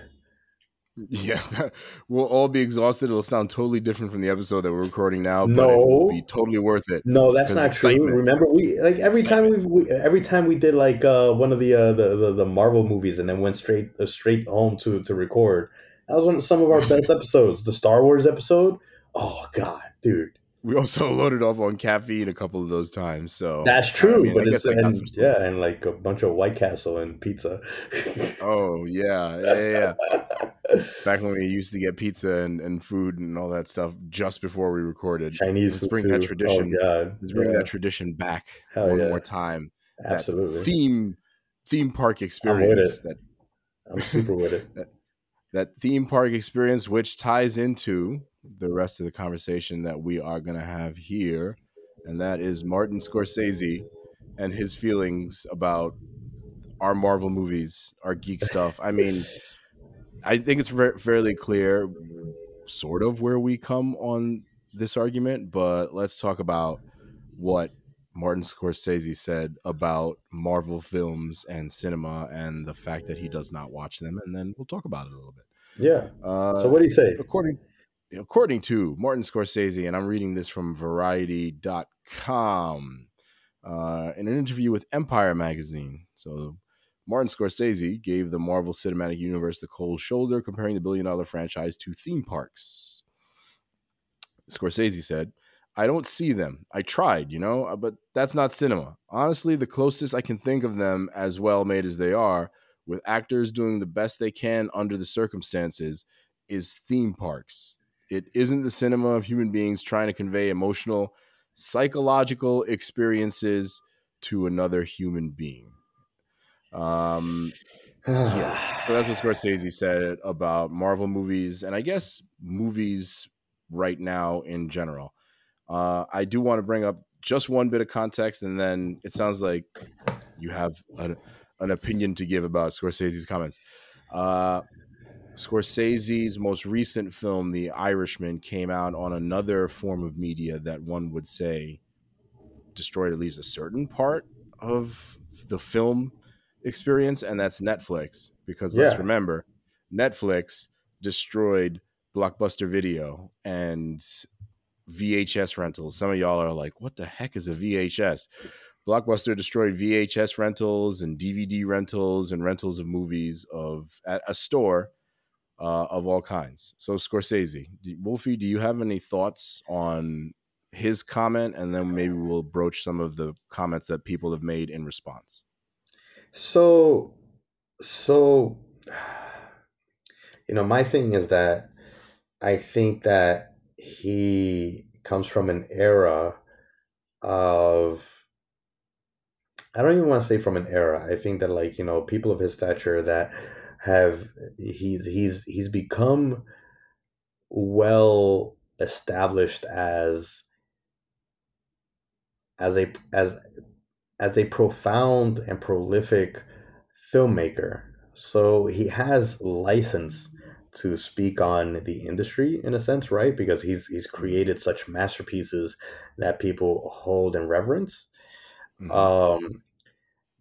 Yeah. we'll all be exhausted. It'll sound totally different from the episode that we're recording now, but
No.
it will be totally worth it.
No, that's not
excitement.
true. Remember, we like every time we, we every time we did like uh one of the uh the, the, the Marvel movies and then went straight uh, straight home to to record. That was one of some of our best episodes. The Star Wars episode. Oh God, dude,
We also loaded up on caffeine a couple of those times. So
that's
I
true.
mean,
but it's
I
and, yeah, and like a bunch of White Castle and pizza.
Oh yeah, yeah, yeah. Back when we used to get pizza and, and food and all that stuff just before we recorded.
Chinese
Let's bring
too.
that tradition.
Oh God,
Let's bring
Yeah,
that tradition back
Hell
one
yeah.
more time. That
absolutely.
theme theme park
with
experience.
it.
That
I'm super with it.
that theme park experience, which ties into the rest of the conversation that we are going to have here, and that is Martin Scorsese and his feelings about our Marvel movies, our geek stuff. I mean, I think it's fa- fairly clear, sort of, where we come on this argument, but let's talk about what Martin Scorsese said about Marvel films and cinema and the fact that he does not watch them, and then we'll talk about it a little bit.
Yeah.
Uh,
So what do you say?
according according to Martin Scorsese, and I'm reading this from Variety.com, uh, in an interview with Empire magazine. So Martin Scorsese gave the Marvel Cinematic Universe the cold shoulder, comparing the billion dollar franchise to theme parks. Scorsese said, I don't see them. I tried, you know, uh, but that's not cinema. Honestly, the closest I can think of them, as well made as they are, with actors doing the best they can under the circumstances, is theme parks. It isn't the cinema of human beings trying to convey emotional, psychological experiences to another human being. Um, yeah. So that's what Scorsese said about Marvel movies, and I guess movies right now in general. Uh, I do want to bring up just one bit of context, and then it sounds like you have an, an opinion to give about Scorsese's comments. Uh, Scorsese's most recent film, The Irishman, came out on another form of media that one would say destroyed at least a certain part of the film experience, and that's Netflix. Because let's remember, Netflix destroyed Blockbuster Video and VHS rentals. Some of y'all are like, what the heck is a VHS? Blockbuster destroyed VHS rentals and DVD rentals and rentals of movies of at a store uh, of all kinds. So Scorsese, Wolfie, do you have any thoughts on his comment, and then maybe we'll broach some of the comments that people have made in response.
So, so, you know, my thing is that I think that he comes from an era of, I don't even want to say from an era. I think that like, you know, people of his stature that have, he's, he's, he's become well established as, as a, as, as a profound and prolific filmmaker. So he has license to speak on the industry in a sense, right? Because he's he's created such masterpieces that people hold in reverence.
Mhm.
Um,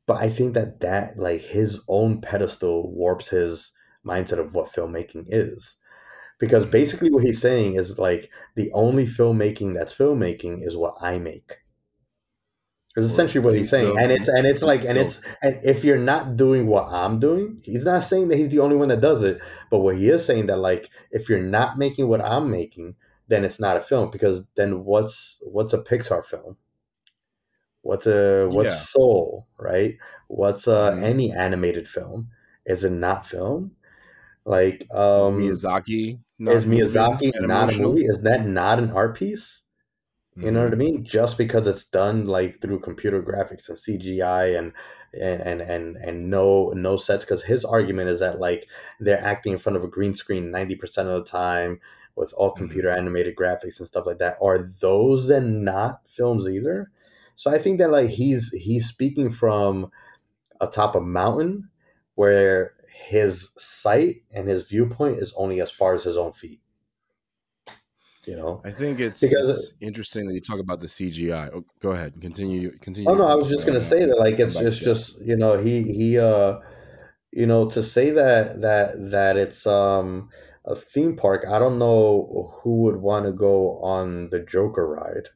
but I think that that like his own pedestal warps his mindset of what filmmaking is. Because
Mhm.
basically what he's saying is like the only filmmaking that's filmmaking is what I make. Is essentially what he's saying, and it's and it's like and it's and if you're not doing what I'm doing, he's not saying that he's the only one that does it, but what he is saying that like if you're not making what I'm making, then it's not a film because then what's what's a Pixar film? What's a what's
Yeah.
Soul, right? What's uh
Mhm.
any animated film? Is it not film? Like
Is
um
Miyazaki not
is Miyazaki not a movie? Is that not an art piece? You know what I
Mhm.
mean? Just because it's done like through computer graphics and CGI and and and and, and no no sets. Because his argument is that like they're acting in front of a green screen ninety percent of the time with all
Mhm.
computer animated graphics and stuff like that. Are those then not films either? So I think that like he's he's speaking from atop a mountain where his sight and his viewpoint is only as far as his own feet. You know.
I think it's,
Because-
it's interesting that you talk about the CGI. Oh, go ahead, continue. Continue.
Oh no, I was just gonna
Uh,
say that like it's it's
to-
just you know he he uh you know to say that that that it's um a theme park. I don't know who would want to go on the Joker ride.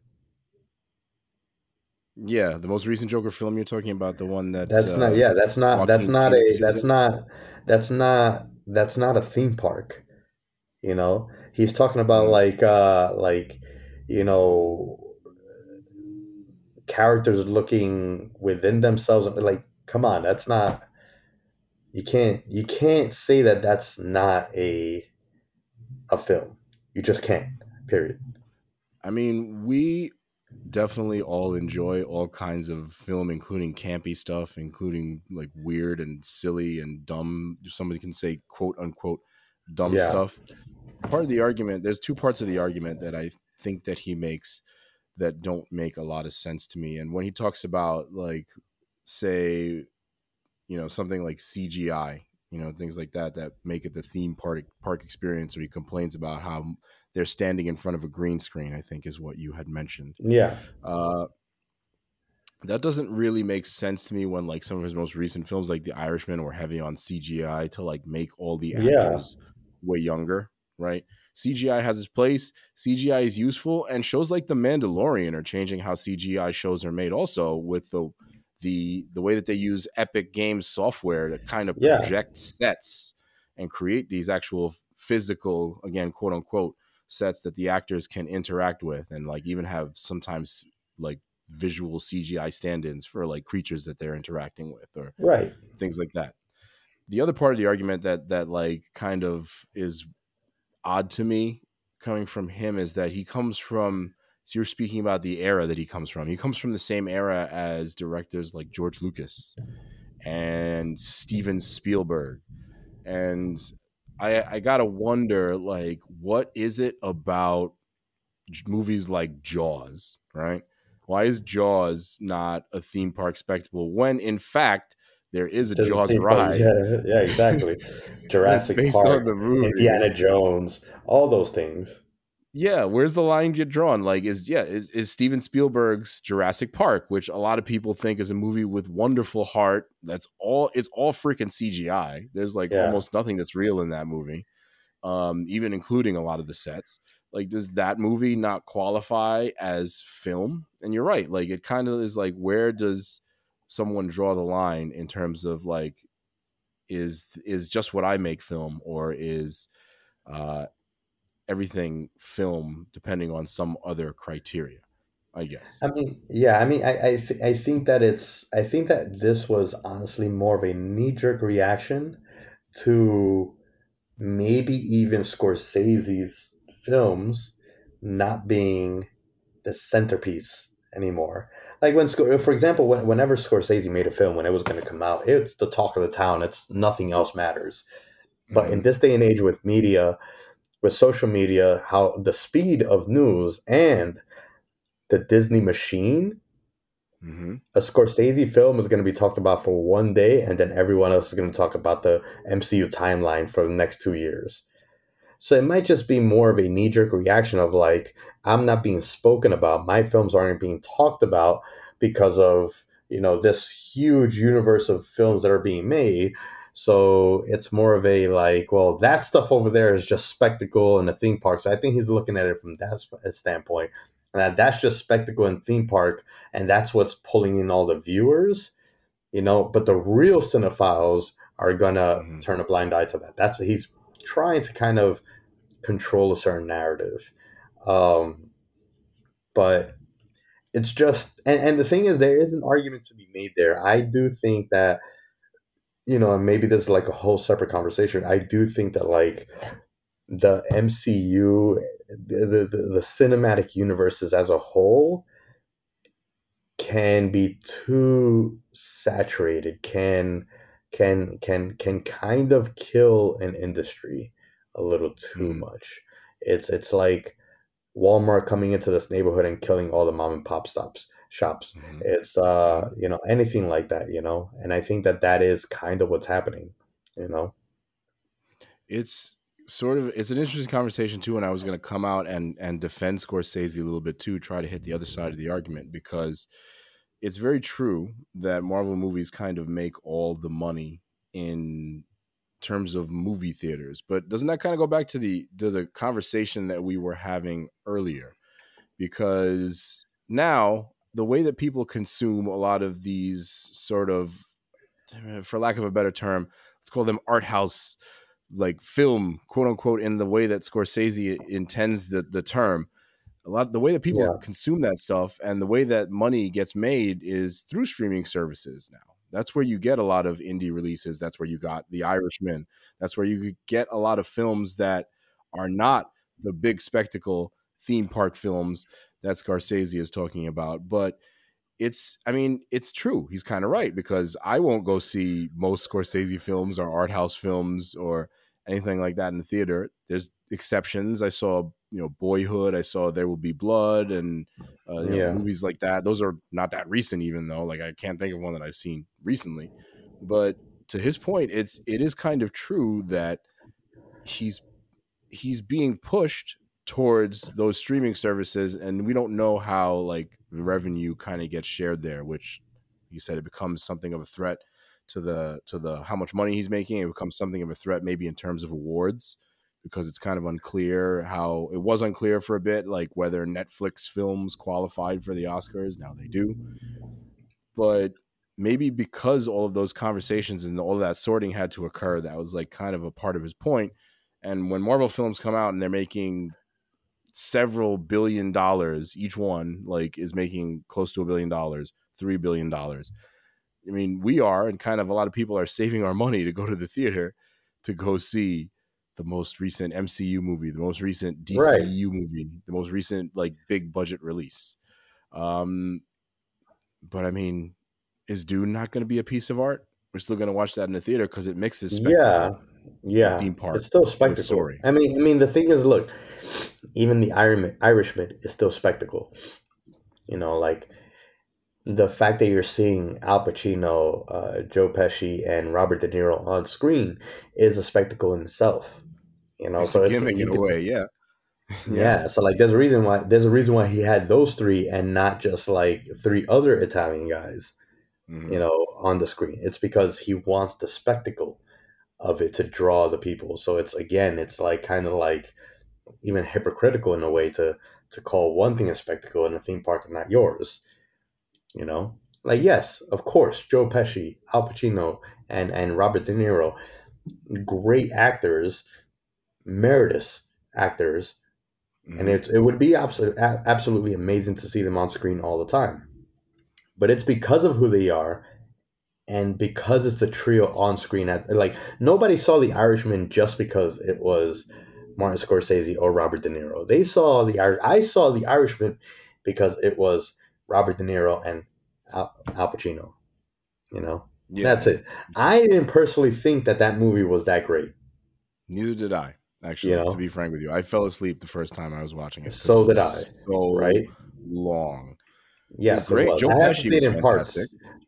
Yeah, the most recent Joker film you're talking about, the one that
That's
uh,
not yeah. That's not that's not a that's not that's not that's not a theme park. You know, he's talking about like uh like you know characters looking within themselves. Like, come on, that's not. You can't you can't say that that's not a a film. You just can't. Period.
I mean, we definitely all enjoy all kinds of film, including campy stuff, including like weird and silly and dumb. Somebody can say quote unquote dumb
Yeah.
stuff. Part of the argument, there's two parts of the argument that I think that he makes that don't make a lot of sense to me. And when he talks about like, say, you know, something like CGI, you know, things like that that make it the theme park park experience, or he complains about how they're standing in front of a green screen. I think is what you had mentioned.
Yeah.
Uh, that doesn't really make sense to me when like some of his most recent films, like The Irishman, were heavy on CGI to like make all the
Yeah.
actors way younger, right? CGI has its place. CGI is useful, and shows like The Mandalorian are changing how CGI shows are made. Also, with the the the way that they use Epic Games software to kind of
Yeah.
project sets and create these actual physical, again, quote unquote, sets that the actors can interact with, and like even have sometimes like visual CGI stand-ins for like creatures that they're interacting with, or
Right.
things like that. The other part of the argument that that like kind of is odd to me coming from him is that he comes from so you're speaking about the era that he comes from. He comes from the same era as directors like George Lucas and Steven Spielberg. And I I got to wonder like what is it about movies like Jaws, right? Why is Jaws not a theme park spectacle when in fact there is a
a
Jaws ride
Yeah, yeah, exactly. Jurassic
based
Park,
on the movie?
Indiana Jones, all those things.
yeah where's the line get drawn like is yeah is, is steven spielberg's jurassic park which a lot of people think is a movie with wonderful heart that's all it's all freaking cgi there's like
Yeah.
almost nothing that's real in that movie um even including a lot of the sets like does that movie not qualify as film and you're right like it kind of is like where does someone draw the line in terms of like is is just what i make film or is uh everything film depending on some other criteria i guess.
I mean, yeah, I mean, I I, th- I think that it's I think that this was honestly more of a knee jerk reaction to maybe even Scorsese's films not being the centerpiece anymore. Like when, for example, when, whenever Scorsese made a film when it was going to come out, it's the talk of the town. It's nothing else matters. But in this day and age with media, with social media, how the speed of news and the Disney machine,
hmm
a Scorsese film is going to be talked about for one day, and then everyone else is going to talk about the MCU timeline for the next two years. So it might just be more of a knee jerk reaction of like, I'm not being spoken about. My films aren't being talked about because of, you know, this huge universe of films that are being made. So it's more of a like, well, that stuff over there is just spectacle and a theme park. So I think he's looking at it from that standpoint. And that's just spectacle and theme park, and that's what's pulling in all the viewers, you know. But the real cinephiles are gonna mm-hmm. turn a blind eye to that. That's he's trying to kind of control a certain narrative, um, but it's just and, and the thing is there is an argument to be made there. I do think that you know, and maybe this is like a whole separate conversation. I do think that like the MCU, the, the, the cinematic universes as a whole can be too saturated, can can can can kind of kill an industry a little too mm. much. It's it's like Walmart coming into this neighborhood and killing all the mom and pop stops shops. Mm-hmm. It's uh, you know, anything like that, you know. And I think that that is kind of what's happening, you know.
It's sort of it's an interesting conversation too and i was going to come out and and defend scorsese a little bit too try to hit the other side of the argument because it's very true that marvel movies kind of make all the money in terms of movie theaters but doesn't that kind of go back to the to the conversation that we were having earlier because now the way that people consume a lot of these sort of, for lack of a better term, let's call them art house like film, quote unquote, in the way that Scorsese intends the, the term. A lot the way that people yeah. consume that stuff and the way that money gets made is through streaming services now. That's where you get a lot of indie releases. That's where you got The Irishman. That's where you get a lot of films that are not the big spectacle theme park films that Scorsese is talking about. But it's, I mean, it's true. He's kind of right because I won't go see most Scorsese films or art house films or anything like that in the theater. There's exceptions. I saw, you know, Boyhood. I saw There Will Be Blood and uh, yeah. know, movies like that. Those are not that recent, even though. Like I can't think of one that I've seen recently. But to his point, it's it is kind of true that he's he's being pushed towards those streaming services and we don't know how like the revenue kind of gets shared there which you said it becomes something of a threat to the to the how much money he's making it becomes something of a threat maybe in terms of awards because it's kind of unclear how it was unclear for a bit like whether netflix films qualified for the oscars. Now they do. But maybe because all of those conversations and all of that sorting had to occur that was like kind of a part of his point. and when marvel films come out and they're making several billion dollars each one like is making close to a billion dollars three billion dollars. I mean we are and kind of a lot of people are saving our money to go to the theater to go see the most recent mcu movie the most recent dcu right. movie the most recent like big budget release um but i mean is dune not going to be a piece of art we're still going to watch that in the theater because it mixes
yeah yeah theme park it's still spectacle story. i mean i mean the thing is look even the Iron Irishman is still spectacle. You know, like the fact that you're seeing Al Pacino, uh, Joe Pesci, and Robert De Niro on screen is a spectacle in itself. You know,
it's so it's gimmick in a way, yeah.
yeah. yeah. So like, there's a reason why there's a reason why he had those three and not just like three other Italian guys. Mm-hmm. You know, on the screen. It's because he wants the spectacle of it to draw the people. So it's again, it's like kind of like even hypocritical in a way to to call one thing a spectacle in a theme park and not yours. You know, like yes, of course, Joe Pesci, Al Pacino, and and Robert De Niro, great actors, meritorious actors, mm-hmm. and it it would be absolutely absolutely amazing to see them on screen all the time. But it's because of who they are and because it's a trio on screen at like nobody saw the irishman just because it was Martin Scorsese or Robert De Niro. They saw the Irish. I saw the Irishman because it was Robert De Niro and Al, Al Pacino. You know, yeah. that's it. I didn't personally think that that movie was that great.
Neither did I. Actually, you know? to be frank with you, I fell asleep the first time I was watching it.
So
it
did I.
So
right,
long.
Yes, great. Joe I Pesci was in fantastic. parts.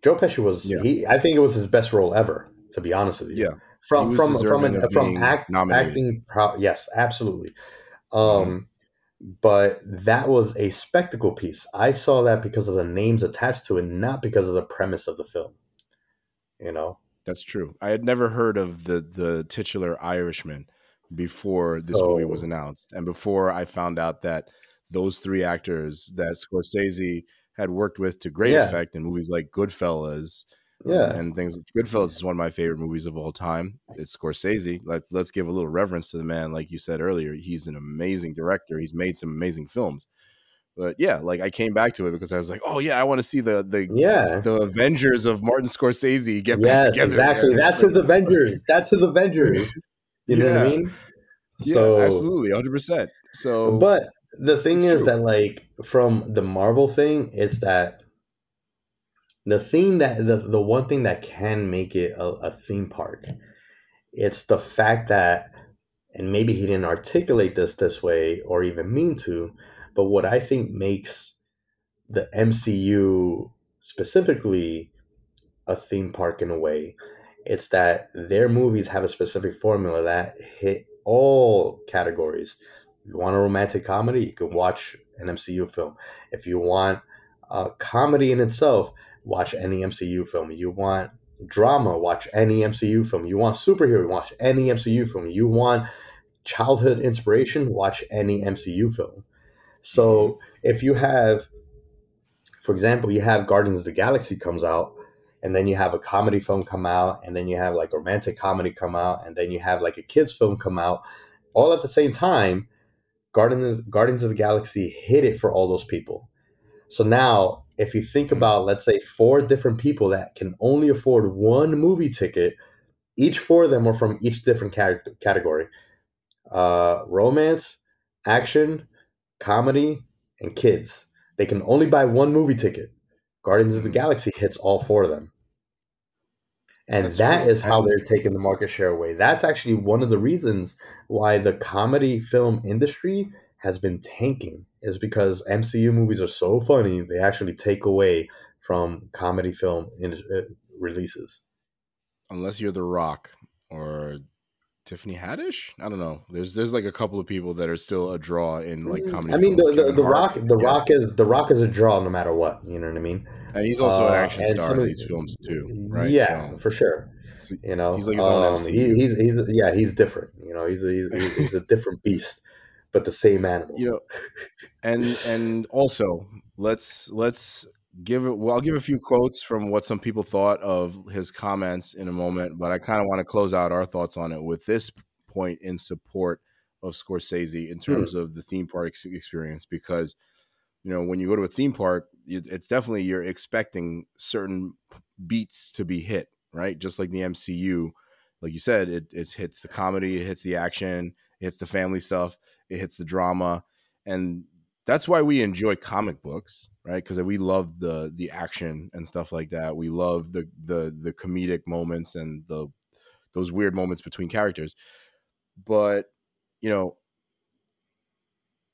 Joe Pesci was. Yeah. He. I think it was his best role ever. To be honest with you.
Yeah.
from from from an, from act, acting. Pro- yes, absolutely. Um, mm-hmm. But that was a spectacle piece. I saw that because of the names attached to it, not because of the premise of the film. You know,
that's true. I had never heard of the the titular Irishman before this so, movie was announced, and before I found out that those three actors that Scorsese had worked with to great yeah. effect in movies like Goodfellas, uh,
yeah,
and things. Like Goodfellas is one of my favorite movies of all time. It's Scorsese. Let, let's give a little reverence to the man, like you said earlier. He's an amazing director. He's made some amazing films. But yeah, like I came back to it because I was like, oh yeah, I want to see the the
yeah
the Avengers of Martin Scorsese get
yes, back together. Exactly, that's his Avengers. That's his Avengers. You yeah. know what I mean?
So, yeah, absolutely, hundred percent. So,
but the thing is true. that like from the Marvel thing, it's that the thing that the, the one thing that can make it a, a theme park, it's the fact that, and maybe he didn't articulate this this way or even mean to, but what I think makes the MCU specifically a theme park in a way, it's that their movies have a specific formula that hit all categories. You want a romantic comedy, you can watch an MCU film. If you want a comedy in itself, watch any MCU film. You want drama, watch any MCU film. You want superhero, watch any MCU film. You want childhood inspiration, watch any MCU film. So if you have, for example, you have Guardians of the Galaxy comes out, and then you have a comedy film come out, and then you have like romantic comedy come out, and then you have like a kids film come out, all at the same time. Guardians Guardians of the Galaxy hit it for all those people. So now, if you think mm-hmm. about, let's say, four different people that can only afford one movie ticket, each four of them are from each different category: uh, romance, action, comedy, and kids. They can only buy one movie ticket. Guardians of the mm-hmm. Galaxy hits all four of them. And That's that true. is how they're taking the market share away. That's actually one of the reasons why the comedy film industry has been tanking is because MCU movies are so funny, they actually take away from comedy film in, uh, releases.
Unless you're The Rock or Tiffany Haddish. I don't know. There's there's like a couple of people that are still a draw in like mm, comedy.
I mean, the, the, the Rock the. Rock is the Rock is a draw no matter what. You know what I mean?
And he's also uh, an action star in these films too, right?
Yeah, so, for sure. So you know, he's like his own um, he, he's he's yeah, he's different. You know, he's a, he's, he's a different beast, but the same animal.
You know, and and also let's let's give it well i'll give a few quotes from what some people thought of his comments in a moment but i kind of want to close out our thoughts on it with this point in support of scorsese in hmm. terms mm. of the theme park experience because you know when you go to a theme park it's definitely you're expecting certain beats to be hit right just like the mcu like you said it, it hits the comedy it hits the action it hits the family stuff it hits the drama and that's why we enjoy comic books right? Because we love the the action and stuff like that. We love the the the comedic moments and the those weird moments between characters. But you know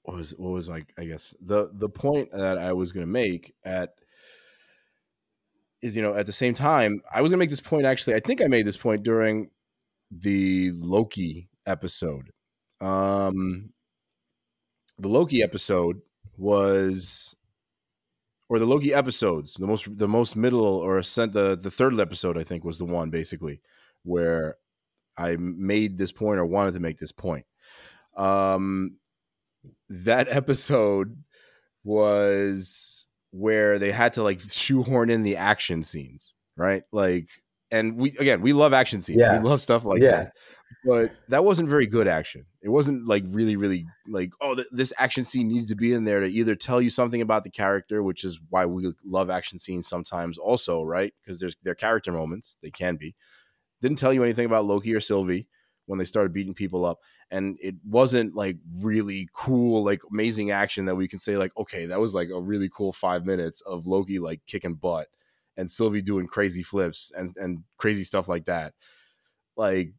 what was what was like i guess the the point that i was going to make at is you know at the same time i was going to make this point actually i think i made this point during the loki episode. Um the Loki episode was or the Loki episodes, the most the most middle or sent the the third episode I think was the one basically where I made this point or wanted to make this point. Um that episode was where they had to like shoehorn in the action scenes, right? Like and we again, we love action scenes. Yeah. We love stuff like yeah. that but that wasn't very good action. It wasn't like really, really like oh, th- this action scene needed to be in there to either tell you something about the character, which is why we love action scenes sometimes, also right because there's their character moments. They can be. Didn't tell you anything about Loki or Sylvie when they started beating people up, and it wasn't like really cool, like amazing action that we can say like okay, that was like a really cool five minutes of Loki like kicking butt and Sylvie doing crazy flips and and crazy stuff like that. Like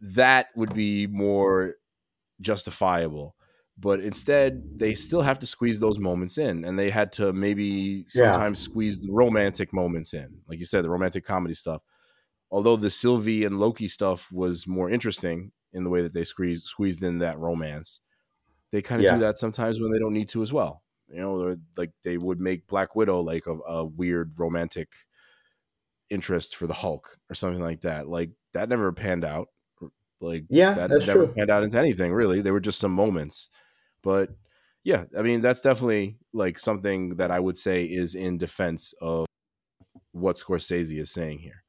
that would be more justifiable. But instead, they still have to squeeze those moments in, and they had to maybe sometimes yeah. squeeze the romantic moments in, like you said, the romantic comedy stuff. although the Sylvie and Loki stuff was more interesting in the way that they squeezed squeezed in that romance, they kind of
Yeah.
do that sometimes when they don't need to as well. You know, like they would make Black Widow like a, a weird romantic interest for the Hulk or something like that. Like that never panned out. Like
Yeah,
that
that's
never
true.
panned out into anything really. They were just some moments. But yeah, I mean that's definitely like something that I would say is in defense of what Scorsese is saying here.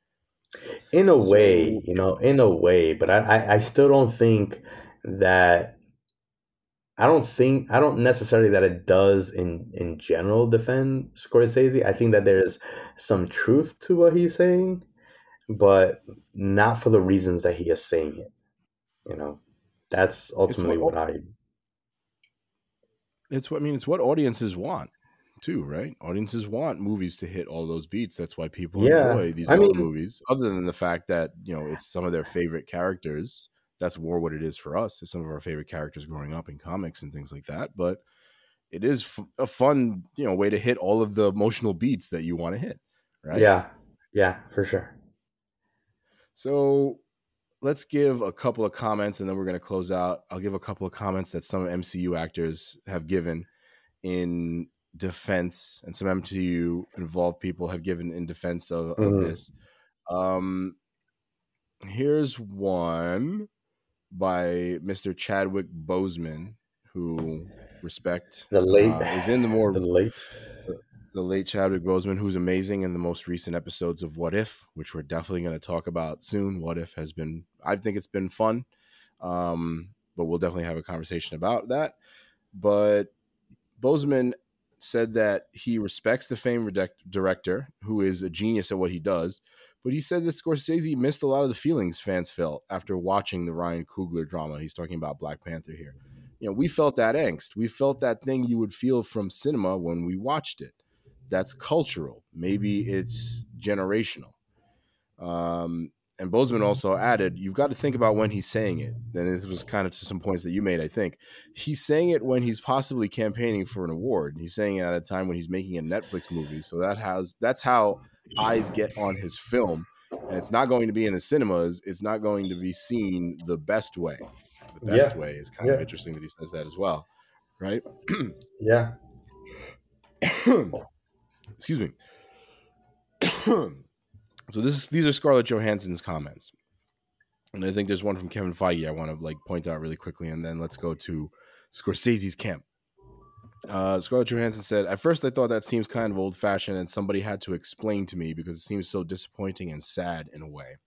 in a
So-
way, you know, in a way, but I, I, I still don't think that I don't think I don't necessarily that it does in in general defend Scorsese. I think that there's some truth to what he's saying, but not for the reasons that he is saying it. You know, that's ultimately
what-
what I
It's what I mean. It's what audiences want too, right? Audiences want movies to hit all those beats. That's why people
Yeah,
enjoy these
I
old
mean-
movies. Other than the fact that you know it's some of their favorite characters. That's more what it is for us. It's some of our favorite characters growing up in comics and things like that. But it is f- a fun, you know, way to hit all of the emotional beats that you want to hit, right?
yeah yeah for sure.
So let's give a couple of comments and then we're going to close out. I'll give a couple of comments that some MCU actors have given in defense and some MCU involved people have given in defense of, of
Mhm.
this. Um, here's one by Mr. Chadwick Boseman, who respect
The late
uh, is in the more
the late
the late Chadwick Boseman, who's amazing in the most recent episodes of What If, which we're definitely going to talk about soon. What If has been, I think it's been fun, um, but we'll definitely have a conversation about that. But Boseman said that he respects the famed director, who is a genius at what he does, but he said that Scorsese missed a lot of the feelings fans felt after watching the Ryan Coogler drama. He's talking about Black Panther here. You know, we felt that angst. We felt that thing you would feel from cinema when we watched it that's cultural. Maybe it's generational. Um, and Boseman also added, you've got to think about when he's saying it. And this was kind of to some points that you made, I think. He's saying it when he's possibly campaigning for an award. He's saying it at a time when he's making a Netflix movie. So that has that's how eyes get on his film. And it's not going to be in the cinemas. It's not going to be seen the best way. The best
Yeah.
way is kind of interesting that he says that as well. Right?
yeah
excuse me. so this is these are Scarlett Johansson's comments, and I think there's one from Kevin Feige I want to like point out really quickly, and then let's go to Scorsese's camp. Uh, Scarlett Johansson said, "At first, I thought that seems kind of old fashioned, and somebody had to explain to me because it seems so disappointing and sad in a way."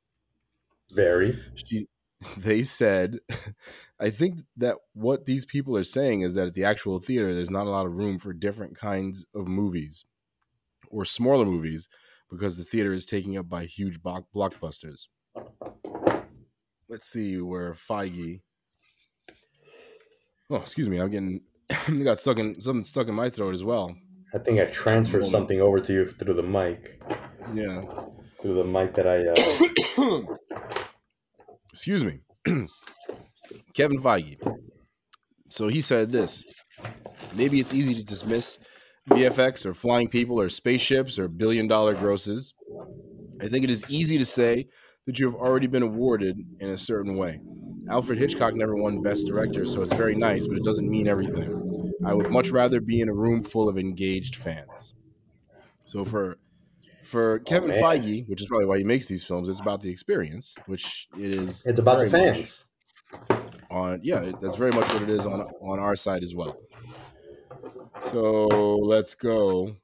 very
she they said i think that what these people are saying is that at the actual theater there's not a lot of room for different kinds of movies or smaller movies because the theater is taken up by huge block- blockbusters. Let's see where feige oh excuse me i'm getting got stuck in something stuck in my throat as well.
I think I transferred something over to you through the mic.
Yeah.
Through the mic that I uh,
excuse me, Kevin Feige. So he said this maybe it's easy to dismiss VFX or flying people or spaceships or billion dollar grosses. I think it is easy to say that you have already been awarded in a certain way. Alfred Hitchcock never won Best Director, so it's very nice, but it doesn't mean everything. I would much rather be in a room full of engaged fans. So for for oh, Kevin
man.
Feige, which is probably why he makes these films, it's about the experience, which it is.
it's about the fans
on yeah that's very much what it is on on our side as well so let's go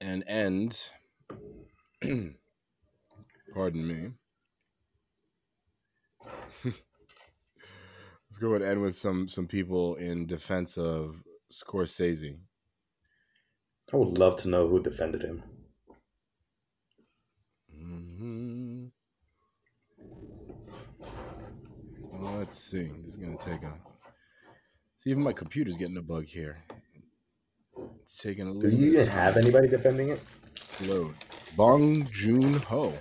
and end pardon me let's go and end with some some people in defense of scorsese
I would love to know who defended him
Mm-hmm. Well, let's see. This is gonna take a. See, even my computer's getting a bug here. It's taking a
do
little.
you
bit
even have anybody defending it
load. Bong Joon Ho.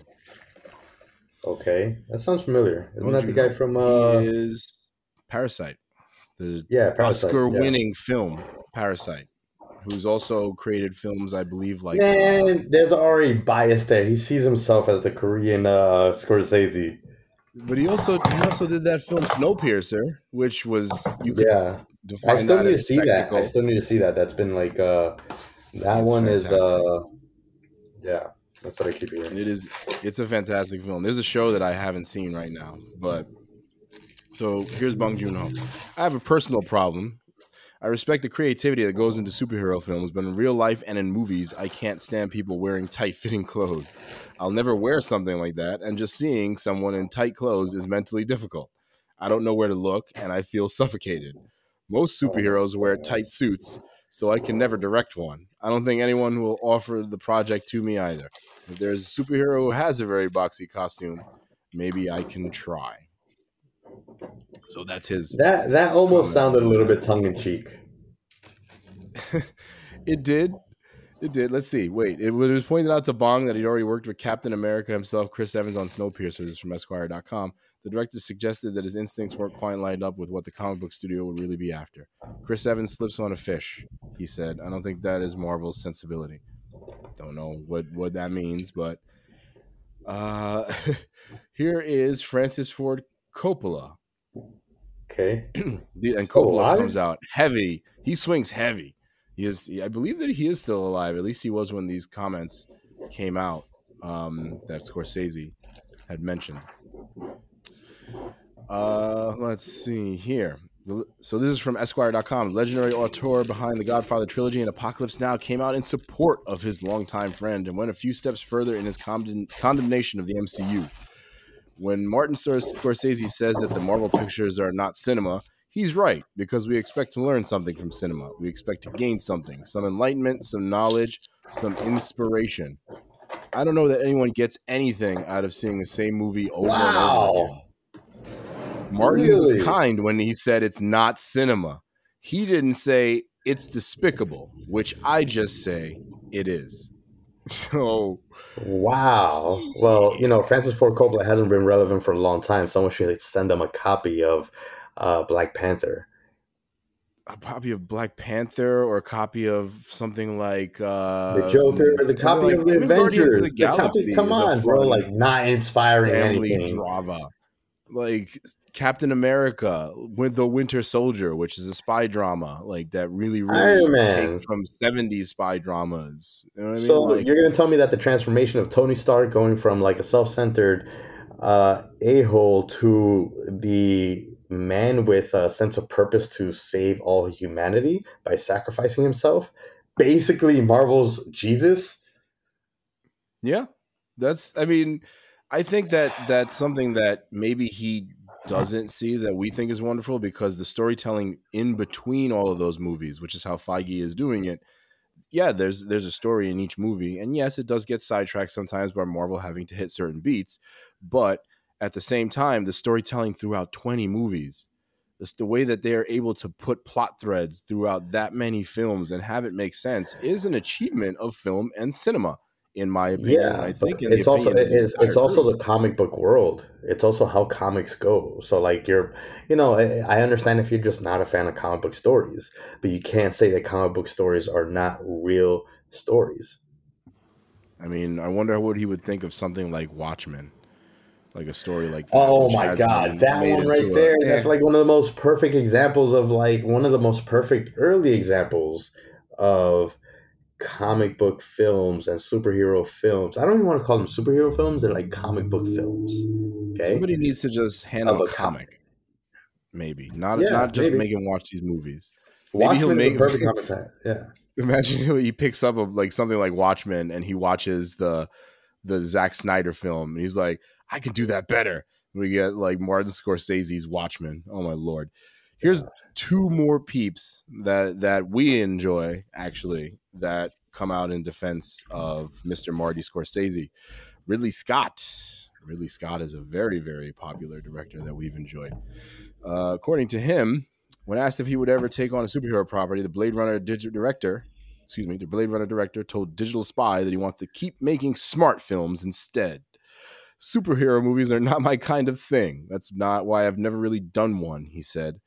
okay that sounds familiar isn't
Bong
that the
Joon-ho.
guy from uh
he is Parasite, the
yeah Parasite.
Oscar-winning film Parasite, who's also created films, I believe, like
Man, there's already bias there. He sees himself as the Korean uh, Scorsese.
But he also he also did that film Snowpiercer, which was you could
Yeah,
define
I still
that
need to see that. I still need to see that. That's been like uh, that one is uh, yeah. That's what I keep hearing.
It is. It's a fantastic film. There's a show that I haven't seen right now, but so here's Bong Joon Ho. I have a personal problem. I respect the creativity that goes into superhero films, but in real life and in movies, I can't stand people wearing tight-fitting clothes. I'll never wear something like that, and just seeing someone in tight clothes is mentally difficult. I don't know where to look, and I feel suffocated. Most oh superheroes wear tight suits, so I can never direct one. I don't think anyone will offer the project to me either. If there's a superhero who has a very boxy costume, maybe I can try. So that's his.
That that almost sounded a little bit tongue in cheek.
It did. It did. Let's see. Wait. It was pointed out to Bong that he'd already worked with Captain America himself, Chris Evans, on Snowpiercer. This is from Esquire.com. The director suggested that his instincts weren't quite lined up with what the comic book studio would really be after. Chris Evans slips on a fish, he said. I don't think that is Marvel's sensibility. Don't know what, what that means, but uh, here is Francis Ford Coppola.
Okay.
And
Still
Coppola comes out heavy. He swings heavy. He is. I believe that he is still alive. At least he was when these comments came out um, that Scorsese had mentioned. Uh, let's see here. So this is from Esquire.com. Legendary auteur behind the Godfather trilogy and Apocalypse Now came out in support of his longtime friend and went a few steps further in his condemn- condemnation of the MCU. When Martin Scors- Scorsese says that the Marvel pictures are not cinema, he's right because we expect to learn something from cinema. We expect to gain something, some enlightenment, some knowledge, some inspiration. I don't know that anyone gets anything out of seeing the same movie over and over again.
Wow.
Martin
Really?
was kind when he said it's not cinema. He didn't say it's despicable, which I just say it is. So
Wow. Well, you know, Francis Ford Coppola hasn't been relevant for a long time. Someone should send them a copy of uh, Black Panther.
a copy of Black Panther or a copy of something like uh,
The Joker, or
the
copy
like-
of the Avengers. The
the
copy, come on, bro. Like, not inspiring anything.
drama. Like Captain America with the Winter Soldier, which is a spy drama, like that really, really takes from 70s spy dramas. You know what I mean?
So
Like,
you're gonna tell me that the transformation of Tony Stark going from like a self-centered uh, a-hole to the man with a sense of purpose to save all humanity by sacrificing himself, basically Marvel's Jesus.
Yeah, that's. I mean, I think that that's something that maybe he doesn't see that we think is wonderful because the storytelling in between all of those movies, which is how Feige is doing it. Yeah, there's there's a story in each movie, and yes, it does get sidetracked sometimes by Marvel having to hit certain beats, but at the same time, the storytelling throughout 20 movies, the way that they are able to put plot threads throughout that many films and have it make sense is an achievement of film and cinema in my opinion.
Yeah,
I think in the
it's also
the
it's, it's
entire
also
group.
the comic book world. It's also how comics go. So like you're, you know, I, I understand if you're just not a fan of comic book stories, but you can't say that comic book stories are not real stories.
I mean, I wonder what he would think of something like Watchmen, like a story like that.
Oh my god, that one right
into a-
there.
eh,
That's like one of the most perfect examples of like one of the most perfect early examples of comic book films and superhero films. I don't even want to call them superhero films, they're like comic book films. Okay.
somebody needs to just hand him
Of
a
comic.
comic, maybe not
Yeah,
not just
maybe.
make him watch these movies. Maybe he'll make-
perfect comic. Yeah.
Imagine he picks up a, like something like Watchmen and he watches the the Zack Snyder film and he's like, I could do that better. We get like Martin Scorsese's Watchmen. Oh my lord! Here's two more peeps that that we enjoy actually that come out in defense of Mr. Marty Scorsese. Ridley Scott. Ridley Scott is a very very popular director that we've enjoyed. Uh, according to him, when asked if he would ever take on a superhero property, the Blade Runner director, excuse me, the Blade Runner director told Digital Spy that he wants to keep making smart films instead. Superhero movies are not my kind of thing. That's not why I've never really done one, he said.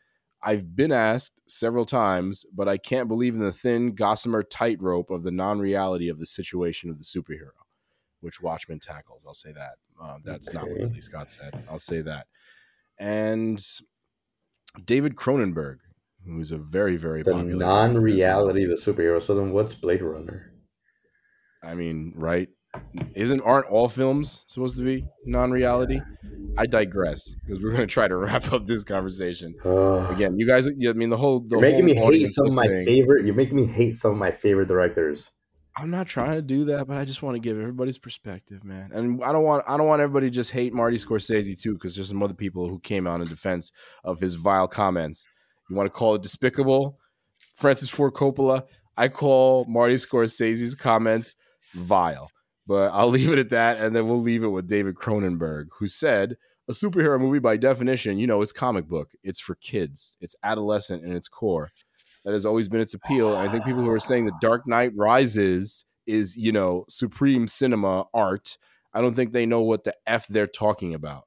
I've been asked several times, but I can't believe in the thin gossamer tightrope of the non-reality of the situation of the superhero, which Watchmen tackles. I'll say that. Um, that's not what. Ridley Scott said. I'll say that. And David Cronenberg, who is a very, very
The non-reality of the superhero. So then, what's Blade Runner?
I mean, right? Isn't aren't all films supposed to be non-reality? I digress because we're going to try to wrap up this conversation.
Ugh.
Again, you guys, I mean, the whole the
you're making me hate some of my favorite. You're making me hate some of my favorite directors.
I'm not trying to do that, but I just want to give everybody's perspective, man. And I don't want I don't want everybody to just hate Marty Scorsese too, because there's some other people who came out in defense of his vile comments. You want to call it despicable, Francis Ford Coppola? I call Marty Scorsese's comments vile, but I'll leave it at that, and then we'll leave it with David Cronenberg, who said a superhero movie by definition, you know, it's comic book. It's for kids. It's adolescent in its core. That has always been its appeal. And I think people who are saying the Dark Knight Rises is, you know, supreme cinema art, I don't think they know what the F they're talking about.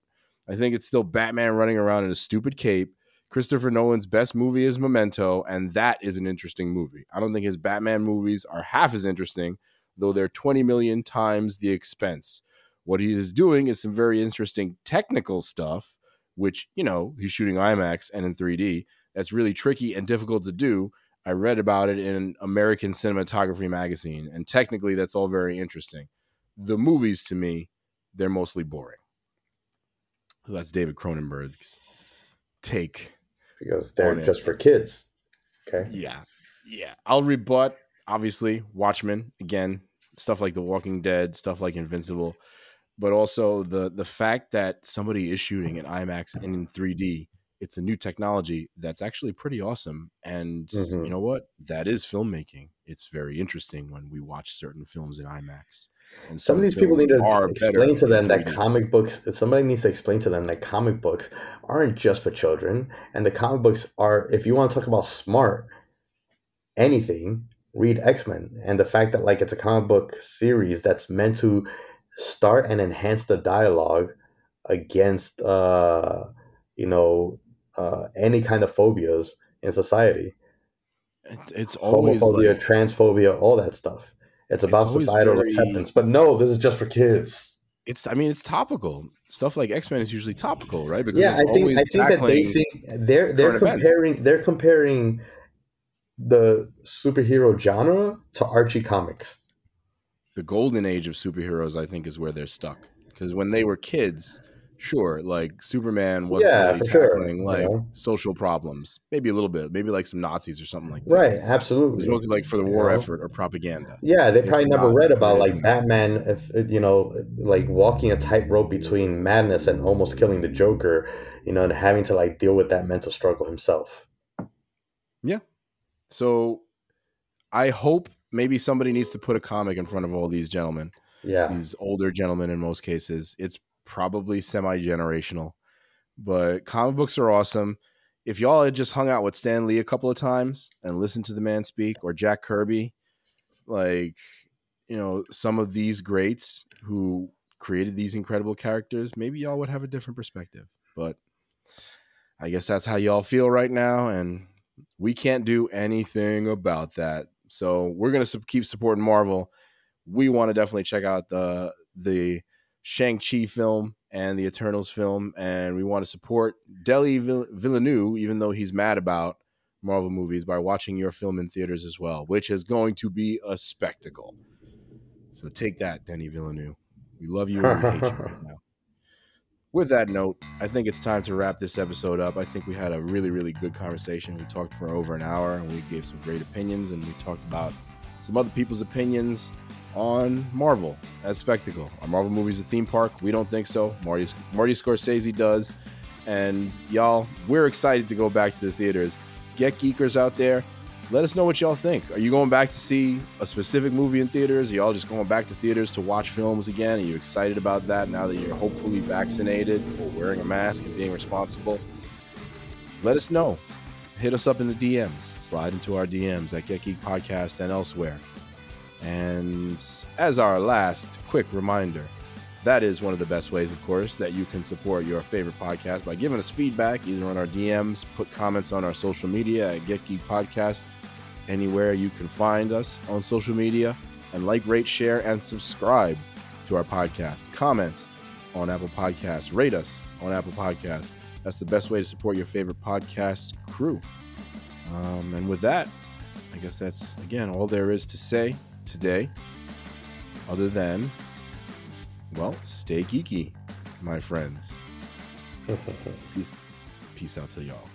I think it's still Batman running around in a stupid cape. Christopher Nolan's best movie is Memento, and that is an interesting movie. I don't think his Batman movies are half as interesting, though they're 20 million times the expense. What he is doing is some very interesting technical stuff, which, you know, he's shooting IMAX and in 3D. That's really tricky and difficult to do. I read about it in American Cinematographer magazine, and technically that's all very interesting. The movies to me, they're mostly boring. So that's David Cronenberg's take.
because they're
On it.
just for kids. Okay.
Yeah. Yeah. I'll rebut, obviously, Watchmen, again, stuff like The Walking Dead, stuff like Invincible, but also the the fact that somebody is shooting in IMAX and in 3D. It's a new technology that's actually pretty awesome. And
Mhm.
you know what? That is filmmaking. It's very interesting when we watch certain films in IMAX. And
Some of these people need to explain to them that
3D.
comic books. Somebody needs to explain to them that comic books aren't just for children, and the comic books are. If you want to talk about smart, anything, read X Men, and the fact that like it's a comic book series that's meant to start and enhance the dialogue against, uh, you know, uh, any kind of phobias in society,
It's, it's always
homophobia,
like,
transphobia, all that stuff. It's about
always
societal
very-
acceptance. But no, this is just for kids.
it's I mean it's topical. Stuff like X Men is usually topical, right? Because
yeah,
it's
I think I think that they think they're they're
current events.
comparing they're comparing the superhero genre to Archie comics.
the golden age of superheroes. I think is where they're stuck because when they were kids, sure, like Superman wasn't
Yeah,
really
sure,
tackling
you
like
know?
social problems, maybe a little bit, maybe like some Nazis or something like that.
Right,
It was
absolutely.
mostly like for the
You
war
know?
effort or propaganda.
Yeah, they
It's
probably never read about like. Batman, if you know, like walking a tightrope between madness and almost killing the Joker, you know, and having to like deal with that mental struggle himself.
So I hope maybe somebody needs to put a comic in front of all these gentlemen.
Yeah,
these older gentlemen in most cases. It's probably semi generational, but comic books are awesome. If y'all had just hung out with Stan Lee a couple of times and listened to the man speak or Jack Kirby, like, you know, some of these greats who created these incredible characters, maybe y'all would have a different perspective. But I guess that's how y'all feel right now. And we can't do anything about that. So we're going to su- keep supporting Marvel we want to definitely check out the the Shang Chi film and the Eternals film, and we want to support Deli Vill- Villeneuve, even though he's mad about Marvel movies, by watching your film in theaters as well, which is going to be a spectacle. So take that, Denis Villeneuve. We love you and we hate you right now. With that note, I think it's time to wrap this episode up. I think we had a really, really good conversation. We talked for over an hour and we gave some great opinions and we talked about some other people's opinions on Marvel as spectacle. Are Marvel movies a theme park? We don't think so. Marty Marty Scorsese does. And y'all, we're excited to go back to the theaters. Get geekers out there. Let us know what y'all think. Are you going back to see a specific movie in theaters? Are y'all just going back to theaters to watch films again? Are you excited about that now that you're hopefully vaccinated or wearing a mask and being responsible? Let us know. Hit us up in the DMs. Slide into our DMs at Get Geek Podcast and elsewhere. And as our last quick reminder, that is one of the best ways, of course, that you can support your favorite podcast by giving us feedback either on our DMs, put comments on our social media at Get Geek Podcast, anywhere you can find us on social media, and like, rate, share, and subscribe to our podcast. Comment on Apple Podcasts, rate us on Apple Podcasts. That's the best way to support your favorite podcast crew. Um, and with that, I guess that's again all there is to say today, other than well, stay geeky, my friends. peace, peace out to y'all.